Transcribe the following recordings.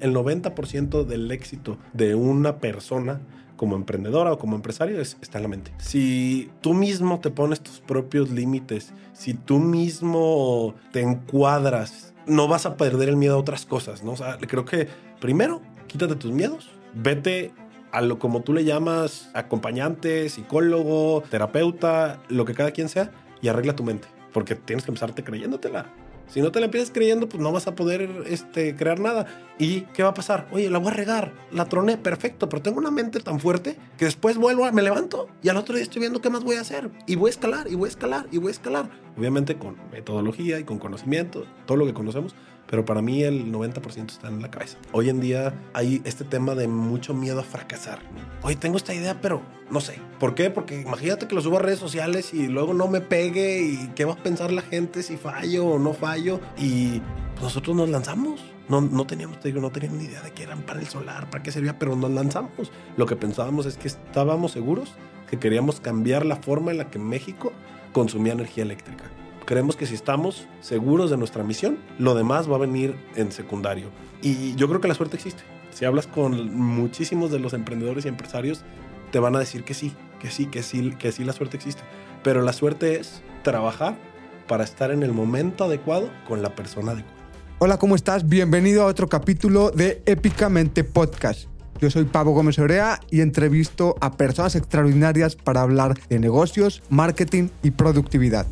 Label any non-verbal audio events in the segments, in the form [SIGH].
El 90% del éxito de una persona como emprendedora o como empresario está en la mente. Si tú mismo te pones tus propios límites, si tú mismo te encuadras, no vas a perder el miedo a otras cosas, ¿no? O sea, creo que primero, quítate tus miedos, vete a lo como tú le llamas acompañante, psicólogo, terapeuta, lo que cada quien sea, y arregla tu mente, porque tienes que empezarte creyéndotela. Si no te la empiezas creyendo, pues no vas a poder este, crear nada. ¿Y qué va a pasar? Oye, la voy a regar, la troné, perfecto, pero tengo una mente tan fuerte que después vuelvo, me levanto y al otro día estoy viendo qué más voy a hacer. Y voy a escalar, y voy a escalar, y voy a escalar. Obviamente con metodología y con conocimiento, todo lo que conocemos, pero para mí el 90% está en la cabeza. Hoy en día hay este tema de mucho miedo a fracasar. Hoy tengo esta idea, pero no sé. ¿Por qué? Porque imagínate que lo subo a redes sociales y luego no me pegue y qué va a pensar la gente si fallo o no fallo. Y nosotros nos lanzamos. No, no teníamos, te digo, no teníamos ni idea de qué eran para el solar, para qué servía, pero nos lanzamos. Lo que pensábamos es que estábamos seguros que queríamos cambiar la forma en la que México consumía energía eléctrica. Creemos que si estamos seguros de nuestra misión, lo demás va a venir en secundario. Y yo creo que la suerte existe. Si hablas con muchísimos de los emprendedores y empresarios, te van a decir que sí, que sí, que sí, que sí la suerte existe. Pero la suerte es trabajar para estar en el momento adecuado con la persona adecuada. Hola, ¿cómo estás? Bienvenido a otro capítulo de Épicamente Podcast. Yo soy Pablo Gómez Orea y entrevisto a personas extraordinarias para hablar de negocios, marketing y productividad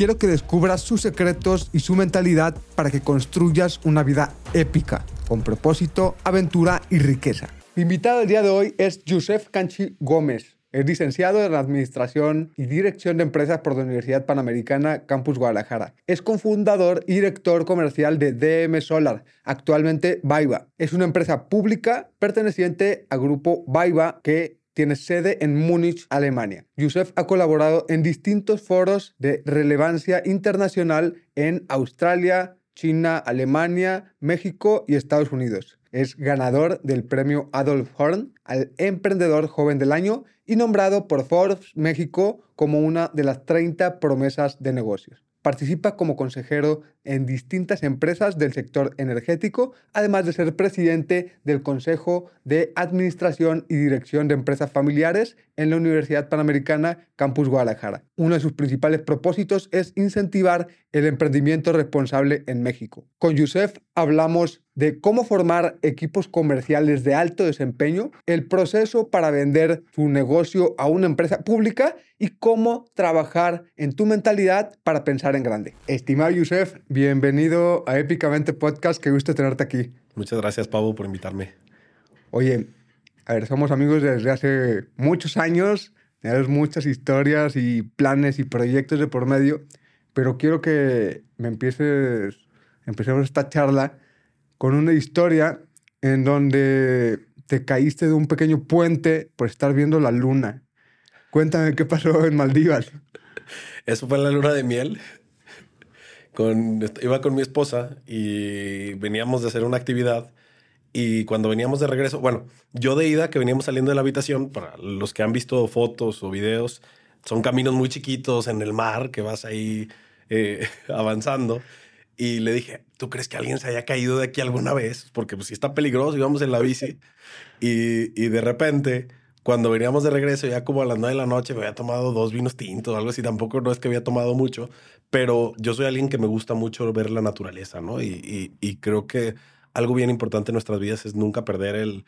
quiero que descubras sus secretos y su mentalidad para que construyas una vida épica, con propósito, aventura y riqueza. Mi invitado del día de hoy es Yusef Canchi Gómez. Es licenciado en Administración y Dirección de Empresas por la Universidad Panamericana Campus Guadalajara. Es cofundador y director comercial de DM Solar, actualmente Baiba. Es una empresa pública perteneciente al grupo Baiba que tiene sede en Múnich, Alemania. Yusef ha colaborado en distintos foros de relevancia internacional en Australia, China, Alemania, México y Estados Unidos. Es ganador del premio Adolf Horn al Emprendedor Joven del Año y nombrado por Forbes México como una de las 30 promesas de negocios. Participa como consejero en distintas empresas del sector energético, además de ser presidente del Consejo de Administración y Dirección de Empresas Familiares en la Universidad Panamericana Campus Guadalajara. Uno de sus principales propósitos es incentivar el emprendimiento responsable en México. Con Yusef hablamos de cómo formar equipos comerciales de alto desempeño, el proceso para vender tu negocio a una empresa pública y cómo trabajar en tu mentalidad para pensar en grande. Estimado Yusef, bienvenido a Épicamente Podcast. Qué gusto tenerte aquí. Muchas gracias, Pablo, por invitarme. Oye, a ver, somos amigos desde hace muchos años, tenemos muchas historias y planes y proyectos de por medio, pero quiero que me empieces, empecemos esta charla con una historia en donde te caíste de un pequeño puente por estar viendo la luna. Cuéntame qué pasó en Maldivas. [LAUGHS] Eso fue en la luna de miel iba con mi esposa y veníamos de hacer una actividad y cuando veníamos de regreso, bueno, yo de ida que veníamos saliendo de la habitación, para los que han visto fotos o videos, son caminos muy chiquitos en el mar que vas ahí eh, [LAUGHS] avanzando. Y le dije, ¿tú crees que alguien se haya caído de aquí alguna vez? Porque pues si está peligroso, íbamos en la bici. Y, y de repente cuando veníamos de regreso, ya como a las nueve de la noche, me había tomado dos vinos tintos o algo así. Tampoco no es que había tomado mucho, pero yo soy alguien que me gusta mucho ver la naturaleza, ¿no? Y, y, creo que algo bien importante en nuestras vidas es nunca perder el,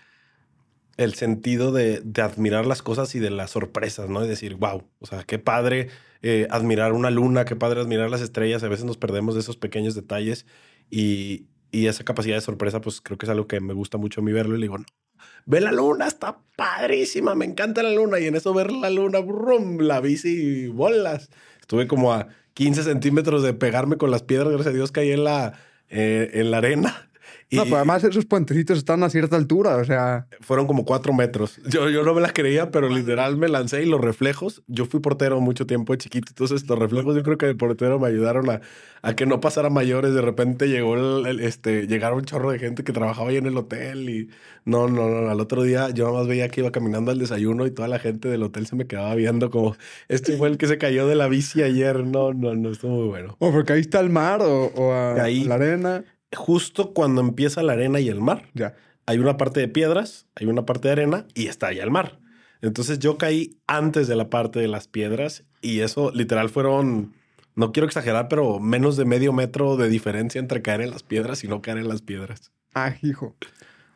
el sentido de, de, admirar las cosas y de las sorpresas, ¿no? Y decir, wow, o sea, qué padre eh, admirar una luna, qué padre admirar las estrellas. A veces nos perdemos de esos pequeños detalles y, y esa capacidad de sorpresa, pues creo que es algo que me gusta mucho a mí verlo y le digo, no, ve la luna, está padrísima, me encanta la luna. Y en eso ver la luna, brum, la bici bolas. Estuve como a 15 centímetros de pegarme con las piedras, gracias a Dios caí en la, eh, en la arena. No, pues además esos puentecitos están a cierta altura, o sea... Fueron como cuatro metros. Yo, yo no me las creía, pero literal me lancé y los reflejos... Yo fui portero mucho tiempo de chiquito, entonces los reflejos yo creo que el portero me ayudaron a, a que no pasara mayores. De repente llegó el, este, llegaron un chorro de gente que trabajaba ahí en el hotel y... No, no, no, al otro día yo nada más veía que iba caminando al desayuno y toda la gente del hotel se me quedaba viendo como... Este fue el que se cayó de la bici ayer. No, no, no, estuvo muy bueno. ¿O porque ahí está el mar o, o a la arena? Justo cuando empieza la arena y el mar. Ya. Hay una parte de piedras, hay una parte de arena y está allá el mar. Entonces yo caí antes de la parte de las piedras y eso literal fueron, no quiero exagerar, pero menos de medio metro de diferencia entre caer en las piedras y no caer en las piedras. Ah, hijo.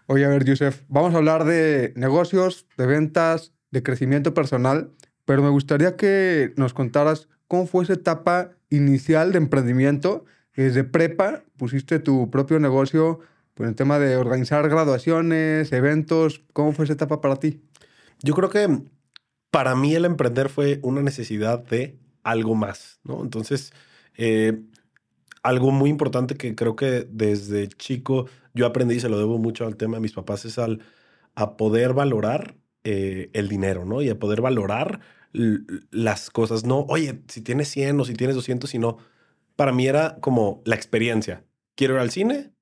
Oye, a ver, Yusef, vamos a hablar de negocios, de ventas, de crecimiento personal, pero me gustaría que nos contaras cómo fue esa etapa inicial de emprendimiento. Desde prepa pusiste tu propio negocio por el tema de organizar graduaciones, eventos. ¿Cómo fue esa etapa para ti? Yo creo que para mí el emprender fue una necesidad de algo más, ¿no? Entonces, eh, algo muy importante que creo que desde chico yo aprendí y se lo debo mucho al tema de mis papás es al, a poder valorar eh, el dinero, ¿no? Y a poder valorar las cosas. No, oye, si tienes 100 o si tienes 200, sino para mí era como la experiencia. Quiero ir al cine.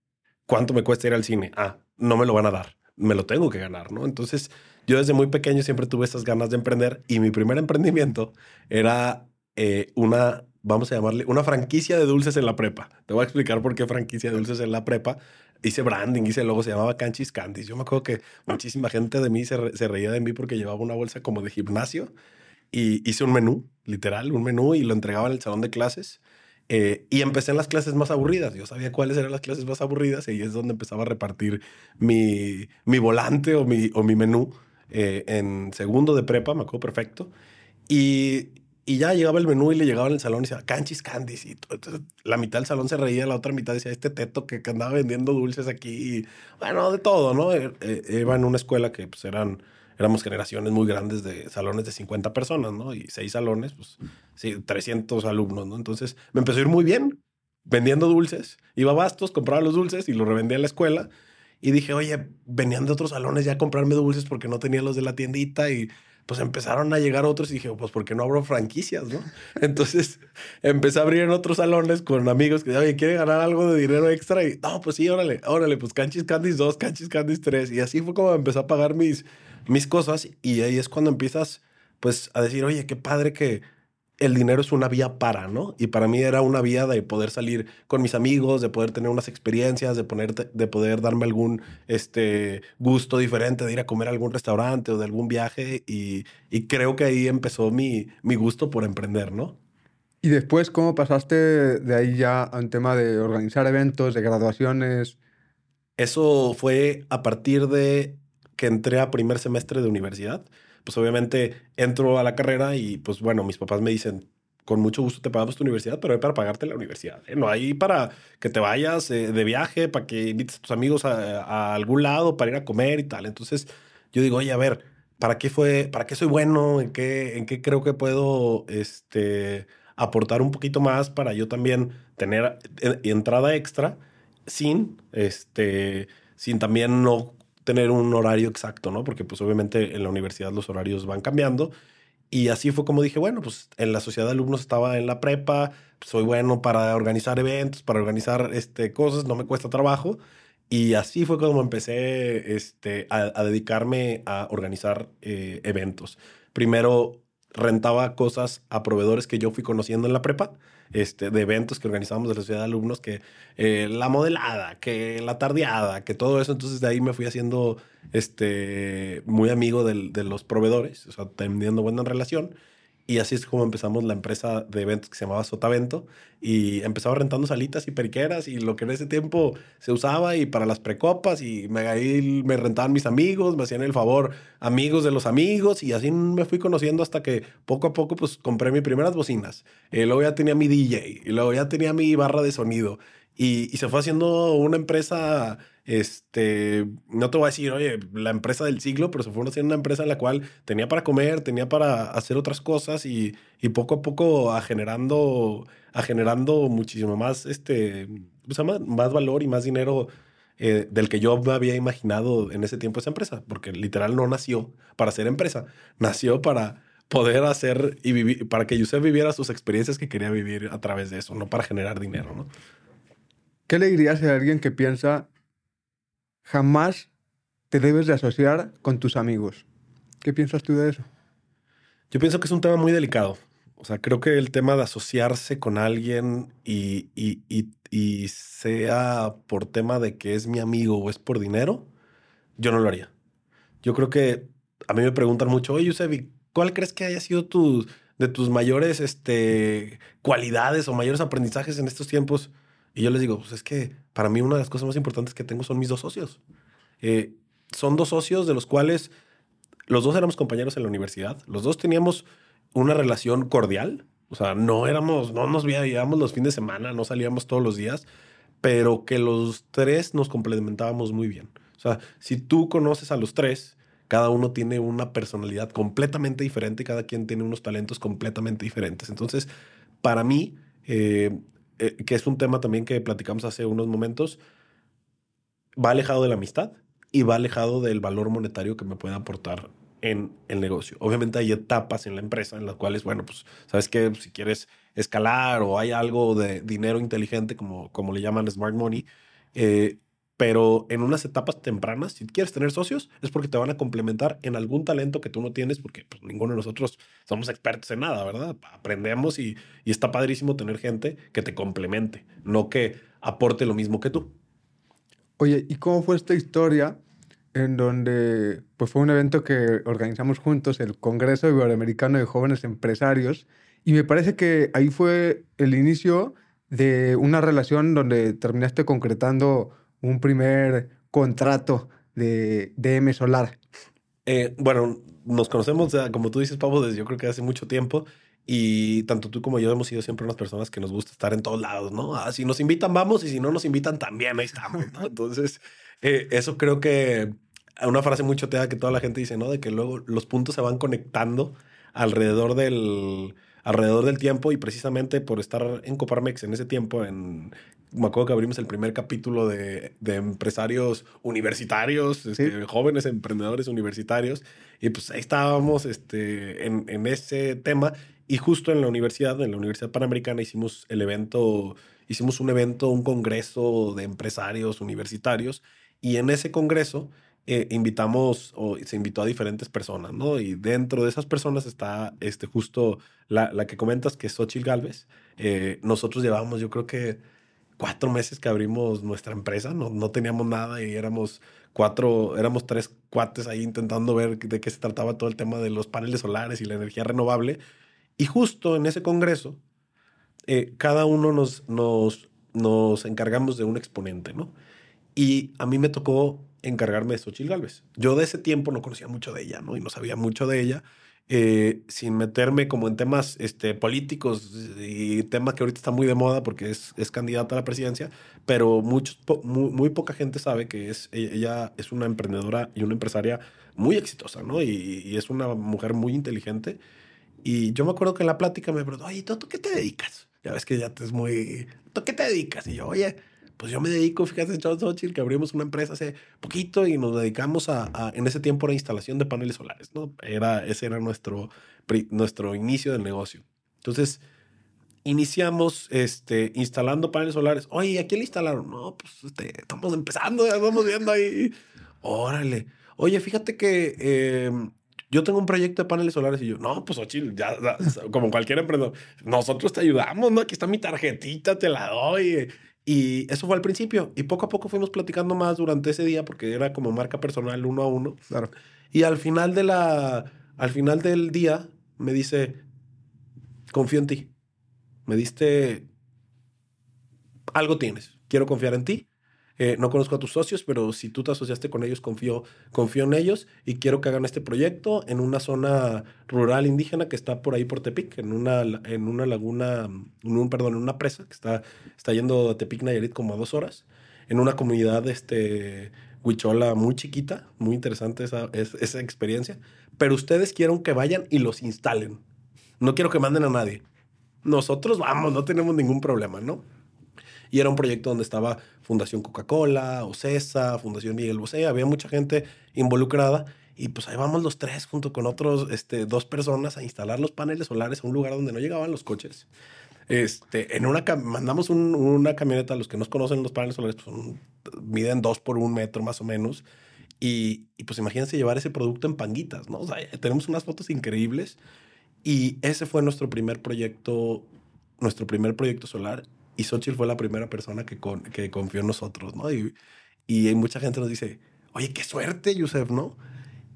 ¿Cuánto me cuesta ir al cine? Ah, no me lo van a dar. Me lo tengo que ganar, ¿no? Entonces, yo desde muy pequeño siempre tuve estas ganas de emprender y mi primer emprendimiento era eh, una, vamos a llamarle, una franquicia de dulces en la prepa. Te voy a explicar por qué franquicia de dulces en la prepa. Hice branding, hice logo, se llamaba Canchis Candies. Yo me acuerdo que muchísima gente de mí se, se reía de mí porque llevaba una bolsa como de gimnasio y hice un menú, literal, un menú y lo entregaba en el salón de clases. Eh, y empecé en las clases más aburridas. Yo sabía cuáles eran las clases más aburridas y es donde empezaba a repartir mi, mi volante o mi, o mi menú eh, en segundo de prepa, me acuerdo perfecto. Y, y ya llegaba el menú y le llegaba en el salón y decía, canchis, candies. Y entonces, la mitad del salón se reía, la otra mitad decía, este teto que, andaba vendiendo dulces aquí. Bueno, de todo, ¿no? Eh, iba en una escuela que pues eran éramos generaciones muy grandes de salones de 50 personas, ¿no? Y seis salones, pues sí, 300 alumnos, ¿no? Entonces me empezó a ir muy bien vendiendo dulces. Iba a Bastos, compraba los dulces y los revendía en la escuela. Y dije, oye, venían de otros salones ya a comprarme dulces porque no tenía los de la tiendita y pues empezaron a llegar otros y dije, pues ¿por qué no abro franquicias, no? [LAUGHS] Entonces empecé a abrir en otros salones con amigos que, oye, ¿quiere ganar algo de dinero extra? Y, no, pues sí, órale, órale, pues Canchis Candies 2, Canchis Candies 3. Y así fue como empecé a pagar mis, mis cosas y ahí es cuando empiezas pues a decir, oye, qué padre que el dinero es una vía para, ¿no? Y para mí era una vía de poder salir con mis amigos, de poder tener unas experiencias, de, poner, de poder darme algún este, gusto diferente, de ir a comer a algún restaurante o de algún viaje. Y, y creo que ahí empezó mi, mi gusto por emprender, ¿no? Y después, ¿cómo pasaste de ahí ya a un tema de organizar eventos, de graduaciones? Eso fue a partir de que entré a primer semestre de universidad, pues obviamente entro a la carrera y pues bueno, mis papás me dicen, con mucho gusto te pagamos tu universidad, pero hay para pagarte la universidad. ¿eh? No hay para que te vayas eh, de viaje, para que invites a tus amigos a, algún lado para ir a comer y tal. Entonces yo digo, oye, a ver, ¿para qué fue, para qué soy bueno? ¿En qué, en qué creo que puedo este, aportar un poquito más para yo también tener eh, entrada extra sin, este, sin también no tener un horario exacto, ¿no? Porque pues obviamente en la universidad los horarios van cambiando. Y así fue como dije, bueno, pues en la sociedad de alumnos estaba en la prepa, soy bueno para organizar eventos, para organizar este, cosas, no me cuesta trabajo. Y así fue como empecé este, a, dedicarme a organizar eh, eventos. Primero rentaba cosas a proveedores que yo fui conociendo en la prepa este, de eventos que organizamos de la sociedad de alumnos, que eh, la modelada, que la tardeada, que todo eso. Entonces de ahí me fui haciendo este, muy amigo de los proveedores, o sea, teniendo buena relación. Y así es como empezamos la empresa de eventos que se llamaba Sotavento y empezaba rentando salitas y periqueras y lo que en ese tiempo se usaba y para las precopas y me, ahí me rentaban mis amigos, me hacían el favor amigos de los amigos y así me fui conociendo hasta que poco a poco pues compré mis primeras bocinas. Y luego ya tenía mi DJ y luego ya tenía mi barra de sonido y, se fue haciendo una empresa este, no te voy a decir, oye, la empresa del siglo, pero se fue haciendo una empresa en la cual tenía para comer, tenía para hacer otras cosas y, y poco a poco a generando, a generando muchísimo más, este, pues, más valor y más dinero eh, del que yo me había imaginado en ese tiempo esa empresa, porque literal no nació para ser empresa, nació para poder hacer y vivir, para que Yusef viviera sus experiencias que quería vivir a través de eso, no para generar dinero, ¿no? ¿Qué le dirías a alguien que piensa jamás te debes de asociar con tus amigos. ¿Qué piensas tú de eso? Yo pienso que es un tema muy delicado. O sea, creo que el tema de asociarse con alguien y, y, sea por tema de que es mi amigo o es por dinero, yo no lo haría. Yo creo que a mí me preguntan mucho, oye, Yusebi, ¿cuál crees que haya sido tu, de tus mayores este, cualidades o mayores aprendizajes en estos tiempos? Y yo les digo, pues es que para mí una de las cosas más importantes que tengo son mis dos socios. Eh, son dos socios de los cuales los dos éramos compañeros en la universidad, los dos teníamos una relación cordial, o sea, no éramos, no nos veíamos los fines de semana, no salíamos todos los días, pero que los tres nos complementábamos muy bien. O sea, si tú conoces a los tres, cada uno tiene una personalidad completamente diferente cada quien tiene unos talentos completamente diferentes. Entonces, para mí, eh, eh, que es un tema también que platicamos hace unos momentos, va alejado de la amistad y va alejado del valor monetario que me puede aportar en el negocio. Obviamente hay etapas en la empresa en las cuales, bueno, pues, ¿sabes qué? Si quieres escalar o hay algo de dinero inteligente, como, como le llaman smart money, eh, pero en unas etapas tempranas, si quieres tener socios, es porque te van a complementar en algún talento que tú no tienes, porque pues, ninguno de nosotros somos expertos en nada, ¿verdad? Aprendemos y, y está padrísimo tener gente que te complemente, no que aporte lo mismo que tú. Oye, ¿y cómo fue esta historia en donde pues fue un evento que organizamos juntos, el Congreso Iberoamericano de Jóvenes Empresarios, y me parece que ahí fue el inicio de una relación donde terminaste concretando un primer contrato de DM Solar. Eh, bueno, nos conocemos, como tú dices, Pablo, desde yo creo que hace mucho tiempo. Y tanto tú como yo hemos sido siempre unas personas que nos gusta estar en todos lados, ¿no? Ah, si nos invitan, vamos, y si no nos invitan, también ahí estamos, ¿no? [LAUGHS] Entonces, eh, eso creo que una frase muy choteada que toda la gente dice, ¿no? De que luego los puntos se van conectando alrededor del, alrededor del tiempo y precisamente por estar en Coparmex en ese tiempo, en, me acuerdo que abrimos el primer capítulo de, de empresarios universitarios, este, jóvenes emprendedores universitarios, y pues ahí estábamos este, en, en, ese tema y justo en la universidad, en la Universidad Panamericana hicimos el evento, hicimos un evento, un congreso de empresarios universitarios y en ese congreso eh, invitamos o se invitó a diferentes personas, ¿no? Y dentro de esas personas está este, justo la, la que comentas, que es Xochitl Galvez. Eh, nosotros llevábamos, yo creo que cuatro meses que abrimos nuestra empresa, no, no teníamos nada y éramos cuatro, éramos tres cuates ahí intentando ver de qué se trataba todo el tema de los paneles solares y la energía renovable. Y justo en ese congreso, eh, cada uno nos, nos, nos encargamos de un exponente, ¿no? Y a mí me tocó encargarme de Xochitl Galvez. Yo de ese tiempo no conocía mucho de ella, ¿no? Y no sabía mucho de ella. Eh, sin meterme como en temas este, políticos y temas que ahorita está muy de moda porque es, es candidata a la presidencia, pero muchos, muy, poca gente sabe que es, e, ella es una emprendedora y una empresaria muy exitosa, ¿no? Y, y, es una mujer muy inteligente. Y yo me acuerdo que en la plática me preguntó, oye, ¿tú, ¿tú qué te dedicas? Ya ves que ya te es muy... ¿Tú qué te dedicas? Y yo, oye, pues yo me dedico, fíjate, John Xochitl, que abrimos una empresa hace poquito y nos dedicamos a, en ese tiempo a la instalación de paneles solares, ¿no? Era, ese era nuestro, nuestro inicio del negocio. Entonces, iniciamos este, instalando paneles solares. Oye, ¿a quién le instalaron? No, pues este, estamos empezando, ya estamos viendo ahí. Órale. Oye, fíjate que em, yo tengo un proyecto de paneles solares y yo, no, pues Xochitl, ya, como cualquier emprendedor, nosotros te ayudamos, ¿no? Aquí está mi tarjetita, te la doy. Y eso fue al principio. Y poco a poco fuimos platicando más durante ese día porque era como marca personal uno a uno. Claro. Y al final, de la, al final del día me dice, confío en ti. Me diste, algo tienes. Quiero confiar en ti. Eh, no conozco a tus socios, pero si tú te asociaste con ellos, confío, confío en ellos y quiero que hagan este proyecto en una zona rural indígena que está por ahí por Tepic, en una, en una laguna, un, perdón, en una presa que está, está yendo a Tepic Nayarit como a dos horas, en una comunidad este, huichola muy chiquita, muy interesante esa, esa experiencia, pero ustedes quieren que vayan y los instalen. No quiero que manden a nadie. Nosotros vamos, no tenemos ningún problema, ¿no? Y era un proyecto donde estaba Fundación Coca-Cola, OCESA, Fundación Miguel Bosé, había mucha gente involucrada. Y pues ahí vamos los tres junto con otros este, dos personas a instalar los paneles solares a un lugar donde no llegaban los coches. Este, en una mandamos una camioneta, los que nos conocen los paneles solares, pues, miden dos por un metro más o menos. Y, pues imagínense llevar ese producto en panguitas, ¿no? O tenemos unas fotos increíbles Y ese fue nuestro primer proyecto, nuestro primer proyecto solar. Y Xochitl fue la primera persona que, con, que confió en nosotros, ¿no? Y, y mucha gente nos dice, oye, qué suerte, Yusef, ¿no?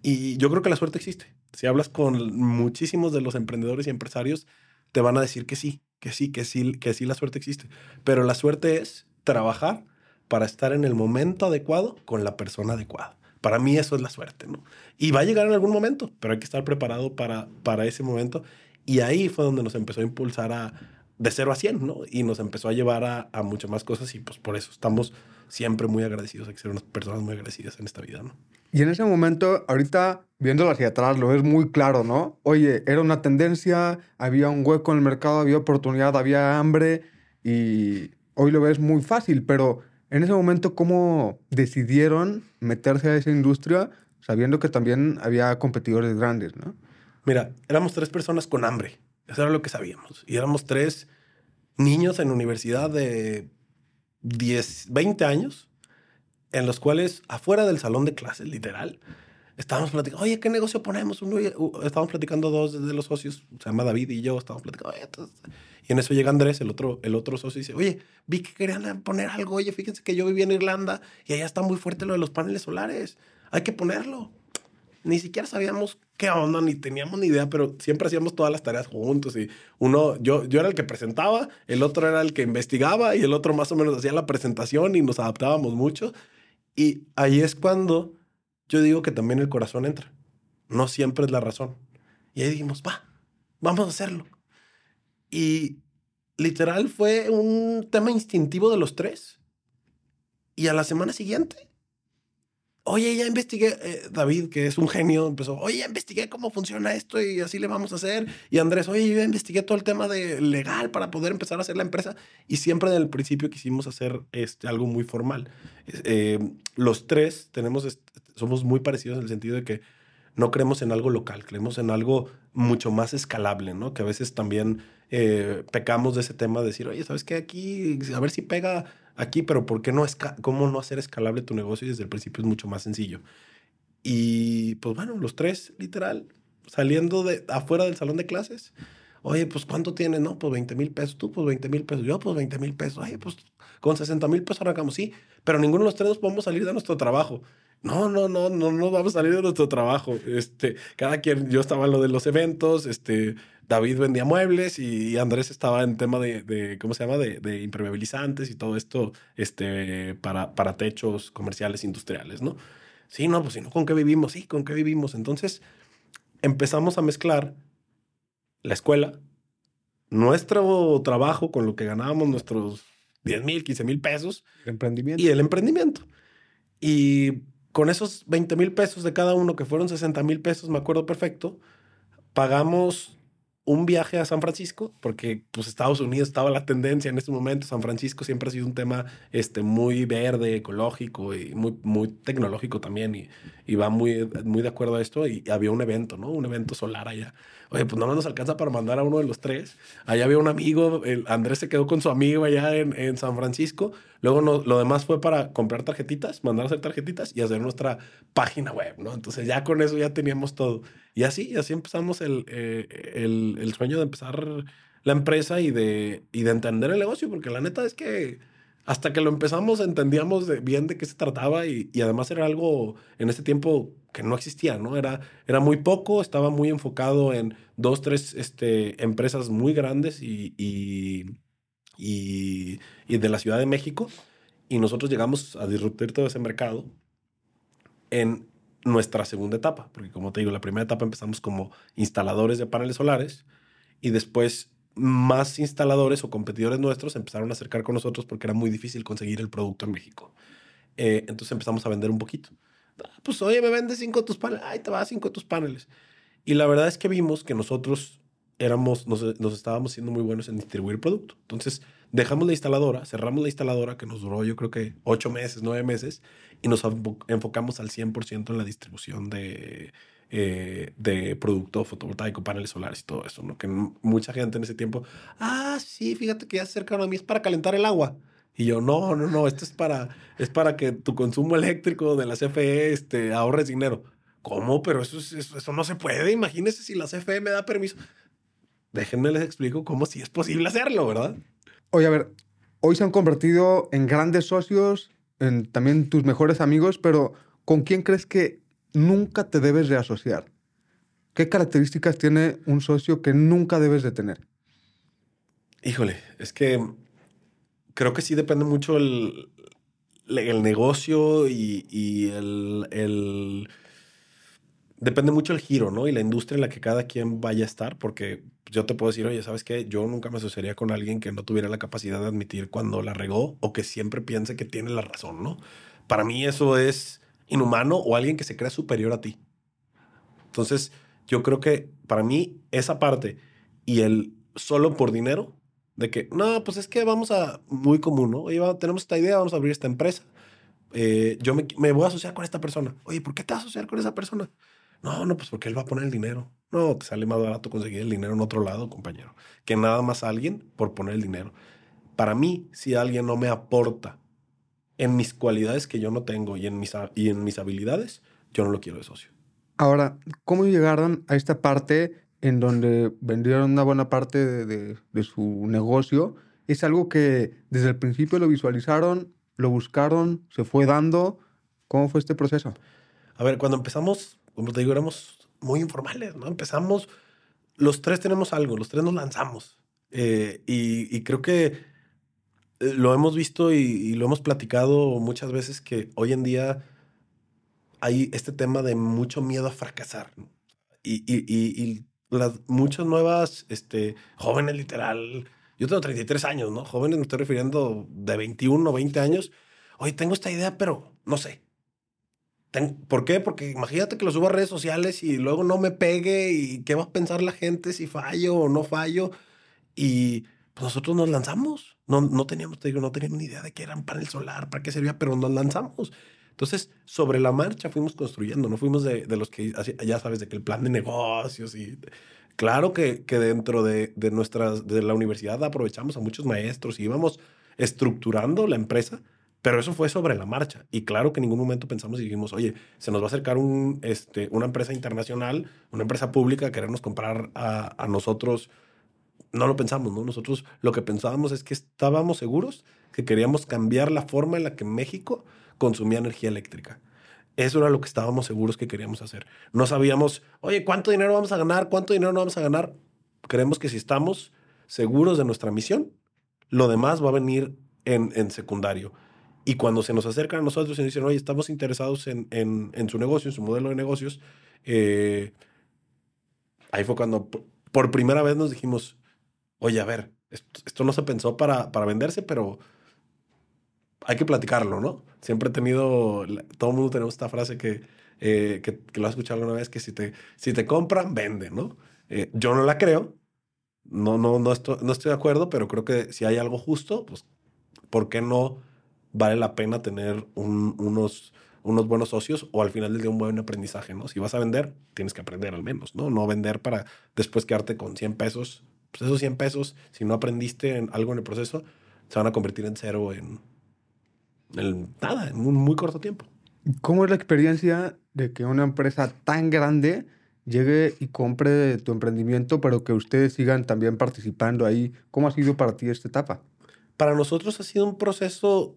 Y yo creo que la suerte existe. Si hablas con muchísimos de los emprendedores y empresarios, te van a decir que sí, que sí, que sí, que sí la suerte existe. Pero la suerte es trabajar para estar en el momento adecuado con la persona adecuada. Para mí eso es la suerte, ¿no? Y va a llegar en algún momento, pero hay que estar preparado para, para ese momento. Y ahí fue donde nos empezó a impulsar a de 0 a 100, ¿no? Y nos empezó a llevar a, a muchas más cosas y pues por eso estamos siempre muy agradecidos, hay que ser unas personas muy agradecidas en esta vida, ¿no? Y en ese momento, ahorita viéndolo hacia atrás, lo ves muy claro, ¿no? Oye, era una tendencia, había un hueco en el mercado, había oportunidad, había hambre y hoy lo ves muy fácil, pero en ese momento, ¿cómo decidieron meterse a esa industria sabiendo que también había competidores grandes, ¿no? Mira, éramos tres personas con hambre, eso era lo que sabíamos, y éramos tres niños en universidad de 10, 20 años en los cuales afuera del salón de clases, literal, estábamos platicando, oye, ¿qué negocio ponemos? Uno, estábamos platicando dos de los socios, se llama David y yo, estábamos platicando, oye, y en eso llega Andrés, el otro, el otro socio, y dice, oye, vi que querían poner algo, oye, fíjense que yo viví en Irlanda y allá está muy fuerte lo de los paneles solares, hay que ponerlo. Ni siquiera sabíamos qué onda, ni teníamos ni idea, pero siempre hacíamos todas las tareas juntos y uno, yo, yo era el que presentaba, el otro era el que investigaba y el otro más o menos hacía la presentación y nos adaptábamos mucho. Y ahí es cuando yo digo que también el corazón entra. No siempre es la razón. Y ahí dijimos, va, vamos a hacerlo. Y literal fue un tema instintivo de los tres. Y a la semana siguiente oye, ya investigué, eh, David, que es un genio, empezó, oye, ya investigué cómo funciona esto y así le vamos a hacer. Y Andrés, oye, yo ya investigué todo el tema de legal para poder empezar a hacer la empresa. Y siempre en el principio quisimos hacer este, algo muy formal. Eh, los tres tenemos, somos muy parecidos en el sentido de que no creemos en algo local, creemos en algo mucho más escalable, ¿no? Que a veces también eh, pecamos de ese tema de decir, oye, ¿sabes qué? Aquí, a ver si pega aquí, pero ¿por qué no, cómo no hacer escalable tu negocio? Y desde el principio es mucho más sencillo. Y pues bueno, los tres, literal, saliendo de afuera del salón de clases. Oye, pues ¿cuánto tienes? No, pues 20 mil pesos. Tú, pues 20 mil pesos. Yo, pues 20 mil pesos. Oye, pues con 60 mil pesos arrancamos. Sí, pero ninguno de los tres nos podemos salir de nuestro trabajo. No, no, no, no, no vamos a salir de nuestro trabajo. Este, cada quien, yo estaba en lo de los eventos, este, David vendía muebles y Andrés estaba en tema de, ¿cómo se llama? De, impermeabilizantes y todo esto este, para, para techos comerciales industriales, ¿no? Sí, no, pues si no, ¿con qué vivimos? Sí, ¿con qué vivimos? Entonces empezamos a mezclar la escuela, nuestro trabajo con lo que ganábamos nuestros 10 mil, 15 mil pesos. emprendimiento. Y el emprendimiento. Y con esos 20 mil pesos de cada uno, que fueron 60 mil pesos, me acuerdo perfecto, pagamos un viaje a San Francisco, porque pues Estados Unidos estaba la tendencia en ese momento. San Francisco siempre ha sido un tema este, muy verde, ecológico y muy, muy tecnológico también. Y, y va muy, muy de acuerdo a esto. Y había un evento, ¿no? Un evento solar allá. Oye, pues no nos alcanza para mandar a uno de los tres. Allá había un amigo, el Andrés se quedó con su amigo allá en, en San Francisco. Luego no, lo demás fue para comprar tarjetitas, mandar a hacer tarjetitas y hacer nuestra página web, ¿no? Entonces ya con eso ya teníamos todo. Y así, así empezamos el, eh, el, el, sueño de empezar la empresa y de, y de entender el negocio, porque la neta es que hasta que lo empezamos entendíamos bien de qué se trataba y, y, además era algo en ese tiempo que no existía, ¿no? Era, era muy poco, estaba muy enfocado en dos, tres este, empresas muy grandes y, y, y, de la Ciudad de México y nosotros llegamos a disruptir todo ese mercado en nuestra segunda etapa, porque como te digo, la primera etapa empezamos como instaladores de paneles solares y después más instaladores o competidores nuestros empezaron a acercar con nosotros porque era muy difícil conseguir el producto en México. Eh, entonces empezamos a vender un poquito. Ah, pues oye, me vendes cinco de tus paneles, ay, te va cinco de tus paneles. Y la verdad es que vimos que nosotros éramos, nos, nos estábamos siendo muy buenos en distribuir producto. Entonces dejamos la instaladora, cerramos la instaladora que nos duró yo creo que ocho meses, nueve meses y nos enfocamos al 100% en la distribución de, eh, de producto fotovoltaico, paneles solares y todo eso, ¿no? Que mucha gente en ese tiempo, ah, sí, fíjate que ya se acercaron a mí, es para calentar el agua. Y yo, no, no, no, esto es para, es para que tu consumo eléctrico de la CFE este, ahorres dinero. ¿Cómo? Pero eso, eso, eso no se puede. Imagínese si la CFE me da permiso. déjenme les explico cómo sí es posible hacerlo, ¿verdad? Oye, a ver, hoy se han convertido en grandes socios, en también tus mejores amigos, pero ¿con quién crees que nunca te debes de asociar? ¿Qué características tiene un socio que nunca debes de tener? Híjole, es que creo que sí depende mucho el, el negocio y, el, Depende mucho el giro, ¿no? Y la industria en la que cada quien vaya a estar, porque yo te puedo decir, oye, ¿sabes qué? Yo nunca me asociaría con alguien que no tuviera la capacidad de admitir cuando la regó o que siempre piense que tiene la razón, ¿no? Para mí eso es inhumano o alguien que se crea superior a ti. Entonces, yo creo que para mí esa parte y el solo por dinero, de que, no, pues es que vamos a, muy común, ¿no? Oye, tenemos esta idea, vamos a abrir esta empresa. Eh, yo me, me, voy a asociar con esta persona. Oye, ¿por qué te vas a asociar con esa persona? No, no, pues porque él va a poner el dinero. No, te sale más barato conseguir el dinero en otro lado, compañero, que nada más alguien por poner el dinero. Para mí, si alguien no me aporta en mis cualidades que yo no tengo y en mis, y en mis habilidades, yo no lo quiero de socio. Ahora, ¿cómo llegaron a esta parte en donde vendieron una buena parte de, de, su negocio? ¿Es algo que desde el principio lo visualizaron, lo buscaron, se fue dando? ¿Cómo fue este proceso? A ver, cuando empezamos, como te digo, éramos muy informales, ¿no? Empezamos, los tres tenemos algo, los tres nos lanzamos. Eh, y, creo que eh, lo hemos visto y, lo hemos platicado muchas veces que hoy en día hay este tema de mucho miedo a fracasar. Y, y, las muchas nuevas este, jóvenes, literal, yo tengo 33 años, ¿no? Jóvenes, me estoy refiriendo de 21 o 20 años. Oye, tengo esta idea, pero no sé. ¿Por qué? Porque imagínate que lo subo a redes sociales y luego no me pegue y qué va a pensar la gente si fallo o no fallo. Y pues nosotros nos lanzamos. No, no teníamos, te digo, no teníamos ni idea de qué era un panel solar, para qué servía, pero nos lanzamos. Entonces, sobre la marcha fuimos construyendo, no fuimos de, los que, ya sabes, de que el plan de negocios y... Claro que, que dentro de, de, nuestras, de la universidad aprovechamos a muchos maestros y íbamos estructurando la empresa, pero eso fue sobre la marcha. Y claro que en ningún momento pensamos y dijimos, oye, se nos va a acercar un, este, una empresa internacional, una empresa pública a querernos comprar a, a nosotros. No lo pensamos, ¿no? Nosotros lo que pensábamos es que estábamos seguros que queríamos cambiar la forma en la que México consumía energía eléctrica. Eso era lo que estábamos seguros que queríamos hacer. No sabíamos, oye, ¿cuánto dinero vamos a ganar? ¿Cuánto dinero no vamos a ganar? Creemos que si estamos seguros de nuestra misión, lo demás va a venir en, en secundario. Y cuando se nos acercan a nosotros y nos dicen, oye, estamos interesados en, en, en su negocio, en su modelo de negocios, eh, ahí fue cuando por primera vez nos dijimos, oye, a ver, esto, esto no se pensó para, para venderse, pero hay que platicarlo, ¿no? Siempre he tenido, todo el mundo tenemos esta frase que, eh, que, lo has escuchado alguna vez, que si te, si te compran, vende, ¿no? Eh, yo no la creo, no, no, no, estoy, no estoy de acuerdo, pero creo que si hay algo justo, pues, ¿por qué no vale la pena tener unos, unos buenos socios o al final del día un buen aprendizaje, ¿no? Si vas a vender, tienes que aprender al menos, ¿no? No vender para después quedarte con 100 pesos. Pues esos 100 pesos, si no aprendiste en algo en el proceso, se van a convertir en cero en, nada, en un muy corto tiempo. ¿Cómo es la experiencia de que una empresa tan grande llegue y compre tu emprendimiento, pero que ustedes sigan también participando ahí? ¿Cómo ha sido para ti esta etapa? Para nosotros ha sido un proceso,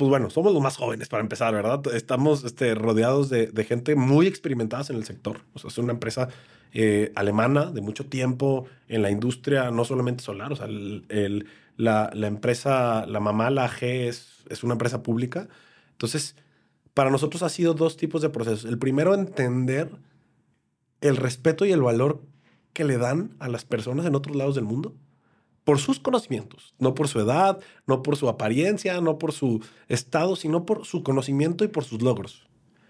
pues bueno, somos los más jóvenes para empezar, ¿verdad? Estamos este, rodeados de, gente muy experimentada en el sector. O sea, es una empresa eh, alemana de mucho tiempo en la industria, no solamente solar, o sea, la, empresa, la mamá, la AG, es, es una empresa pública. Entonces, para nosotros ha sido dos tipos de procesos. El primero, entender el respeto y el valor que le dan a las personas en otros lados del mundo por sus conocimientos, no por su edad, no por su apariencia, no por su estado, sino por su conocimiento y por sus logros.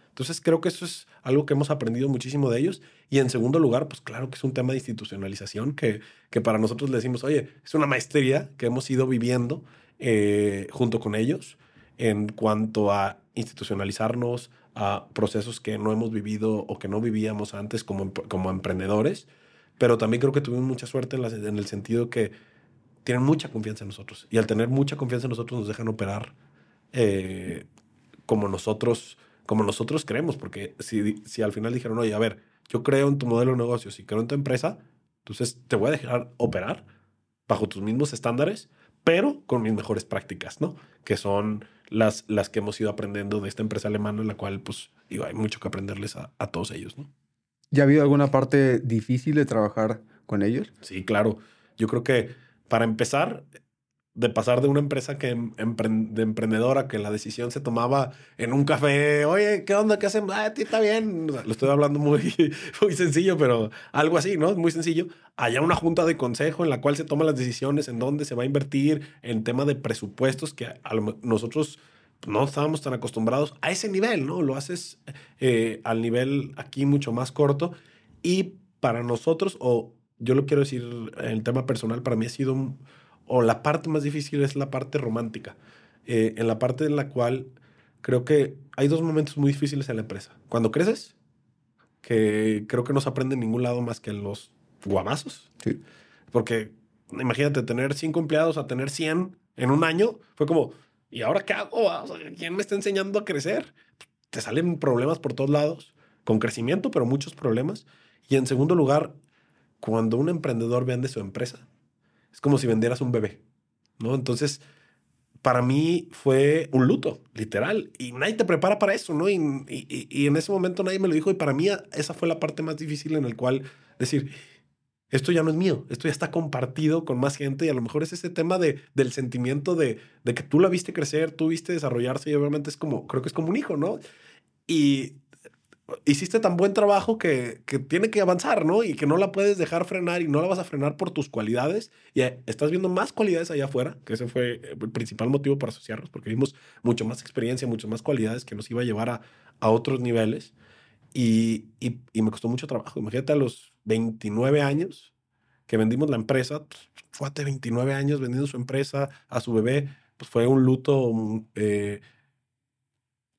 Entonces creo que eso es algo que hemos aprendido muchísimo de ellos. Y en segundo lugar, pues claro que es un tema de institucionalización que, que para nosotros le decimos, oye, es una maestría que hemos ido viviendo eh, junto con ellos en cuanto a institucionalizarnos a procesos que no hemos vivido o que no vivíamos antes como, como emprendedores. Pero también creo que tuvimos mucha suerte en, en el sentido que tienen mucha confianza en nosotros. Y al tener mucha confianza en nosotros nos dejan operar eh, como nosotros como nosotros creemos, porque si, si al final dijeron, oye, a ver, yo creo en tu modelo de negocio, si creo en tu empresa, Entonces te voy a dejar operar bajo tus mismos estándares, pero con mis mejores prácticas, ¿no? Que son las, las que hemos ido aprendiendo de esta empresa alemana en la cual, pues, digo, hay mucho que aprenderles a, a todos ellos, ¿no? ¿Ya ha habido alguna parte difícil de trabajar con ellos? Sí, claro. Yo creo que para empezar, de pasar de una empresa que em, de emprendedora que la decisión se tomaba en un café, oye, ¿qué onda? ¿Qué hacemos? Ah, ti está bien. Lo estoy hablando muy, [LAUGHS] muy sencillo, pero algo así, ¿no? Muy sencillo. Allá una junta de consejo en la cual se toman las decisiones en dónde se va a invertir, en tema de presupuestos que nosotros no estábamos tan acostumbrados a ese nivel, ¿no? Lo haces eh, al nivel aquí mucho más corto y para nosotros, o yo lo quiero decir en el tema personal, para mí ha sido o la parte más difícil es la parte romántica, eh, en la parte en la cual creo que hay dos momentos muy difíciles en la empresa. Cuando creces, que creo que no se aprende en ningún lado más que en los guamazos. Sí. Porque imagínate tener cinco empleados a tener 100 en un año, fue como, ¿y ahora qué hago? ¿Quién me está enseñando a crecer? Te salen problemas por todos lados, con crecimiento, pero muchos problemas. Y en segundo lugar, cuando un emprendedor vende su empresa, es como si vendieras un bebé, ¿no? Entonces, para mí fue un luto, literal, y nadie te prepara para eso, ¿no? Y, en ese momento nadie me lo dijo y para mí esa fue la parte más difícil en el cual decir, esto ya no es mío, esto ya está compartido con más gente y a lo mejor es ese tema de, del sentimiento de, de que tú la viste crecer, tú viste desarrollarse y obviamente es como, creo que es como un hijo, ¿no? Y hiciste tan buen trabajo que, que, tiene que avanzar, ¿no? Y que no la puedes dejar frenar y no la vas a frenar por tus cualidades. Y eh, estás viendo más cualidades allá afuera, que ese fue el principal motivo para asociarnos, porque vimos mucho más experiencia, muchas más cualidades que nos iba a llevar a, a otros niveles. Y, y, me costó mucho trabajo. Imagínate a los 29 años que vendimos la empresa, fue hace 29 años vendiendo su empresa a su bebé, pues fue un luto eh,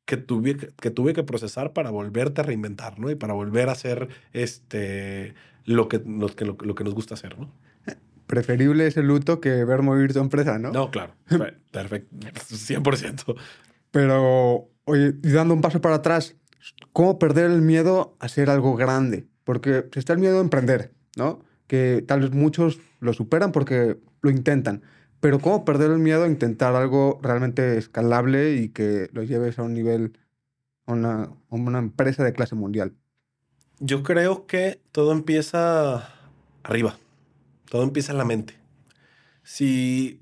que tuve que, tuve que procesar para volverte a reinventar, ¿no? Y para volver a hacer este, lo, que, lo, que, lo, que nos gusta hacer, ¿no? Preferible ese luto que ver morir tu empresa, ¿no? No, claro. [LAUGHS] Perfecto. 100%. Pero, oye, dando un paso para atrás, ¿cómo perder el miedo a hacer algo grande? Porque está el miedo a emprender, ¿no? Que tal vez muchos lo superan porque lo intentan. Pero ¿cómo perder el miedo a intentar algo realmente escalable y que lo lleves a un nivel, a una, empresa de clase mundial? Yo creo que todo empieza arriba, todo empieza en la mente. Si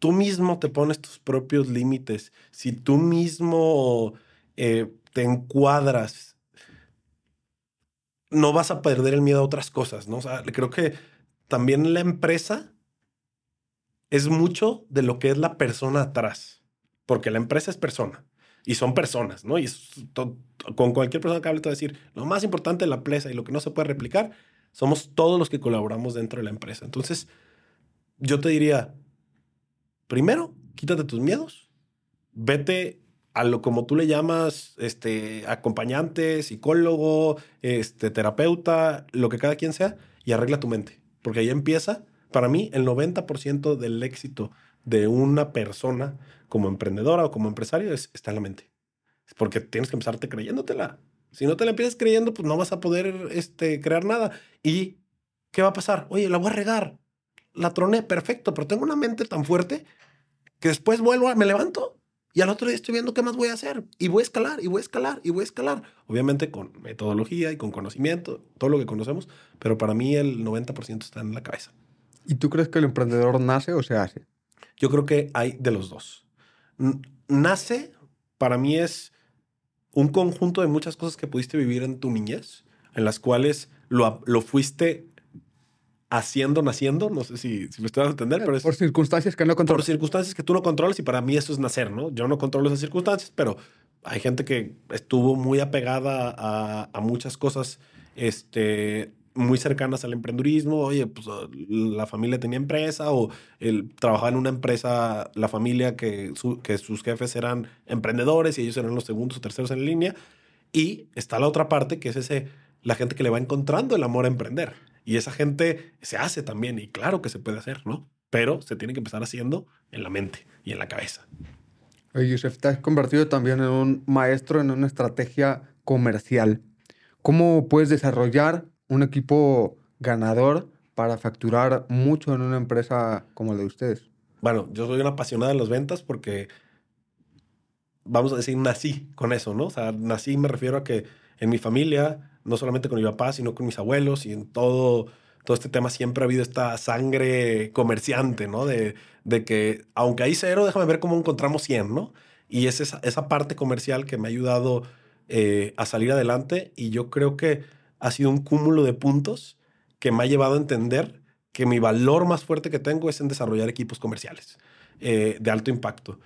tú mismo te pones tus propios límites, si tú mismo eh, te encuadras, no vas a perder el miedo a otras cosas, ¿no? Creo que también la empresa es mucho de lo que es la persona atrás, porque la empresa es persona y son personas, ¿no? Y con cualquier persona que hable te va a decir, lo más importante de la empresa y lo que no se puede replicar, somos todos los que colaboramos dentro de la empresa. Entonces, yo te diría, primero, quítate tus miedos, vete a lo como tú le llamas, este, acompañante, psicólogo, este, terapeuta, lo que cada quien sea, y arregla tu mente, porque ahí empieza para mí, el 90% del éxito de una persona como emprendedora o como empresario es, está en la mente. Es porque tienes que empezarte creyéndotela. Si no te la empiezas creyendo, pues no vas a poder este, crear nada. ¿Y qué va a pasar? Oye, la voy a regar. La troné, perfecto, pero tengo una mente tan fuerte que después vuelvo, a, me levanto y al otro día estoy viendo qué más voy a hacer. Y voy a escalar, y voy a escalar, y voy a escalar. Obviamente con metodología y con conocimiento, todo lo que conocemos, pero para mí el 90% está en la cabeza. ¿Y tú crees que el emprendedor nace o se hace? Yo creo que hay de los dos. Nace, para mí es un conjunto de muchas cosas que pudiste vivir en tu niñez, en las cuales lo, lo fuiste haciendo, naciendo, no sé si, si me estoy dando a entender, pero es... Por circunstancias que no controlas. Por circunstancias que tú no controlas y para mí eso es nacer, ¿no? Yo no controlo esas circunstancias, pero hay gente que estuvo muy apegada a, a muchas cosas este, muy cercanas al emprendurismo. Oye, pues ah, la familia tenía empresa o él trabajaba en una empresa, la familia que, que sus jefes eran emprendedores y ellos eran los segundos o terceros en línea. Y está la otra parte que es ese, la gente que le va encontrando el amor a emprender. Y esa gente se hace también y claro que se puede hacer, ¿no? Pero se tiene que empezar haciendo en la mente y en la cabeza. Oye, Yusef, te has convertido también en un maestro en una estrategia comercial. ¿Cómo puedes desarrollar un equipo ganador para facturar mucho en una empresa como la de ustedes? Bueno, yo soy un apasionado de las ventas porque, vamos a decir, nací con eso, ¿no? O sea, nací, me refiero a que en mi familia, no solamente con mi papá, sino con mis abuelos y en todo, todo este tema siempre ha habido esta sangre comerciante, ¿no? De, de que, aunque hay cero, déjame ver cómo encontramos 100, ¿no? Y es esa, esa parte comercial que me ha ayudado eh, a salir adelante y yo creo que ha sido un cúmulo de puntos que me ha llevado a entender que mi valor más fuerte que tengo es en desarrollar equipos comerciales eh, de alto impacto.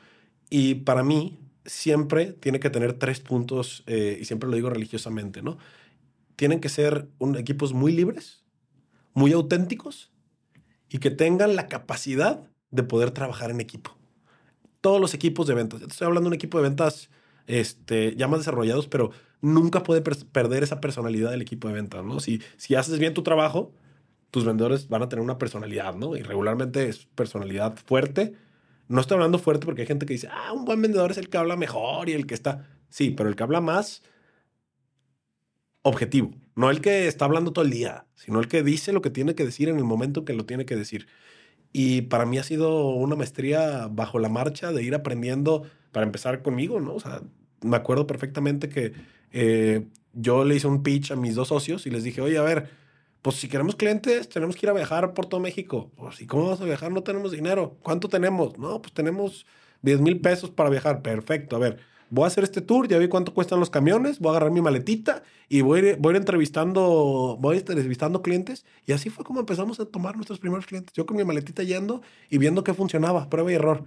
Y para mí siempre tiene que tener tres puntos, eh, y siempre lo digo religiosamente, ¿no? Tienen que ser equipos muy libres, muy auténticos y que tengan la capacidad de poder trabajar en equipo. Todos los equipos de ventas. Estoy hablando de un equipo de ventas este, ya más desarrollados, pero nunca puede perder esa personalidad del equipo de ventas, ¿no? Si, si haces bien tu trabajo, tus vendedores van a tener una personalidad, ¿no? Y regularmente es personalidad fuerte. No estoy hablando fuerte porque hay gente que dice, ah, un buen vendedor es el que habla mejor y el que está... Sí, pero el que habla más objetivo. No el que está hablando todo el día, sino el que dice lo que tiene que decir en el momento que lo tiene que decir. Y para mí ha sido una maestría bajo la marcha de ir aprendiendo para empezar conmigo, ¿no? O sea, me acuerdo perfectamente que eh, yo le hice un pitch a mis dos socios y les dije, oye, a ver, pues si queremos clientes, tenemos que ir a viajar por todo México. Pues, ¿y cómo vamos a viajar? No tenemos dinero. ¿Cuánto tenemos? No, pues tenemos 10 mil pesos para viajar. Perfecto. A ver, voy a hacer este tour, ya vi cuánto cuestan los camiones, voy a agarrar mi maletita y voy a ir, voy entrevistando, voy a ir entrevistando clientes. Y así fue como empezamos a tomar nuestros primeros clientes. Yo con mi maletita yendo y viendo qué funcionaba, prueba y error.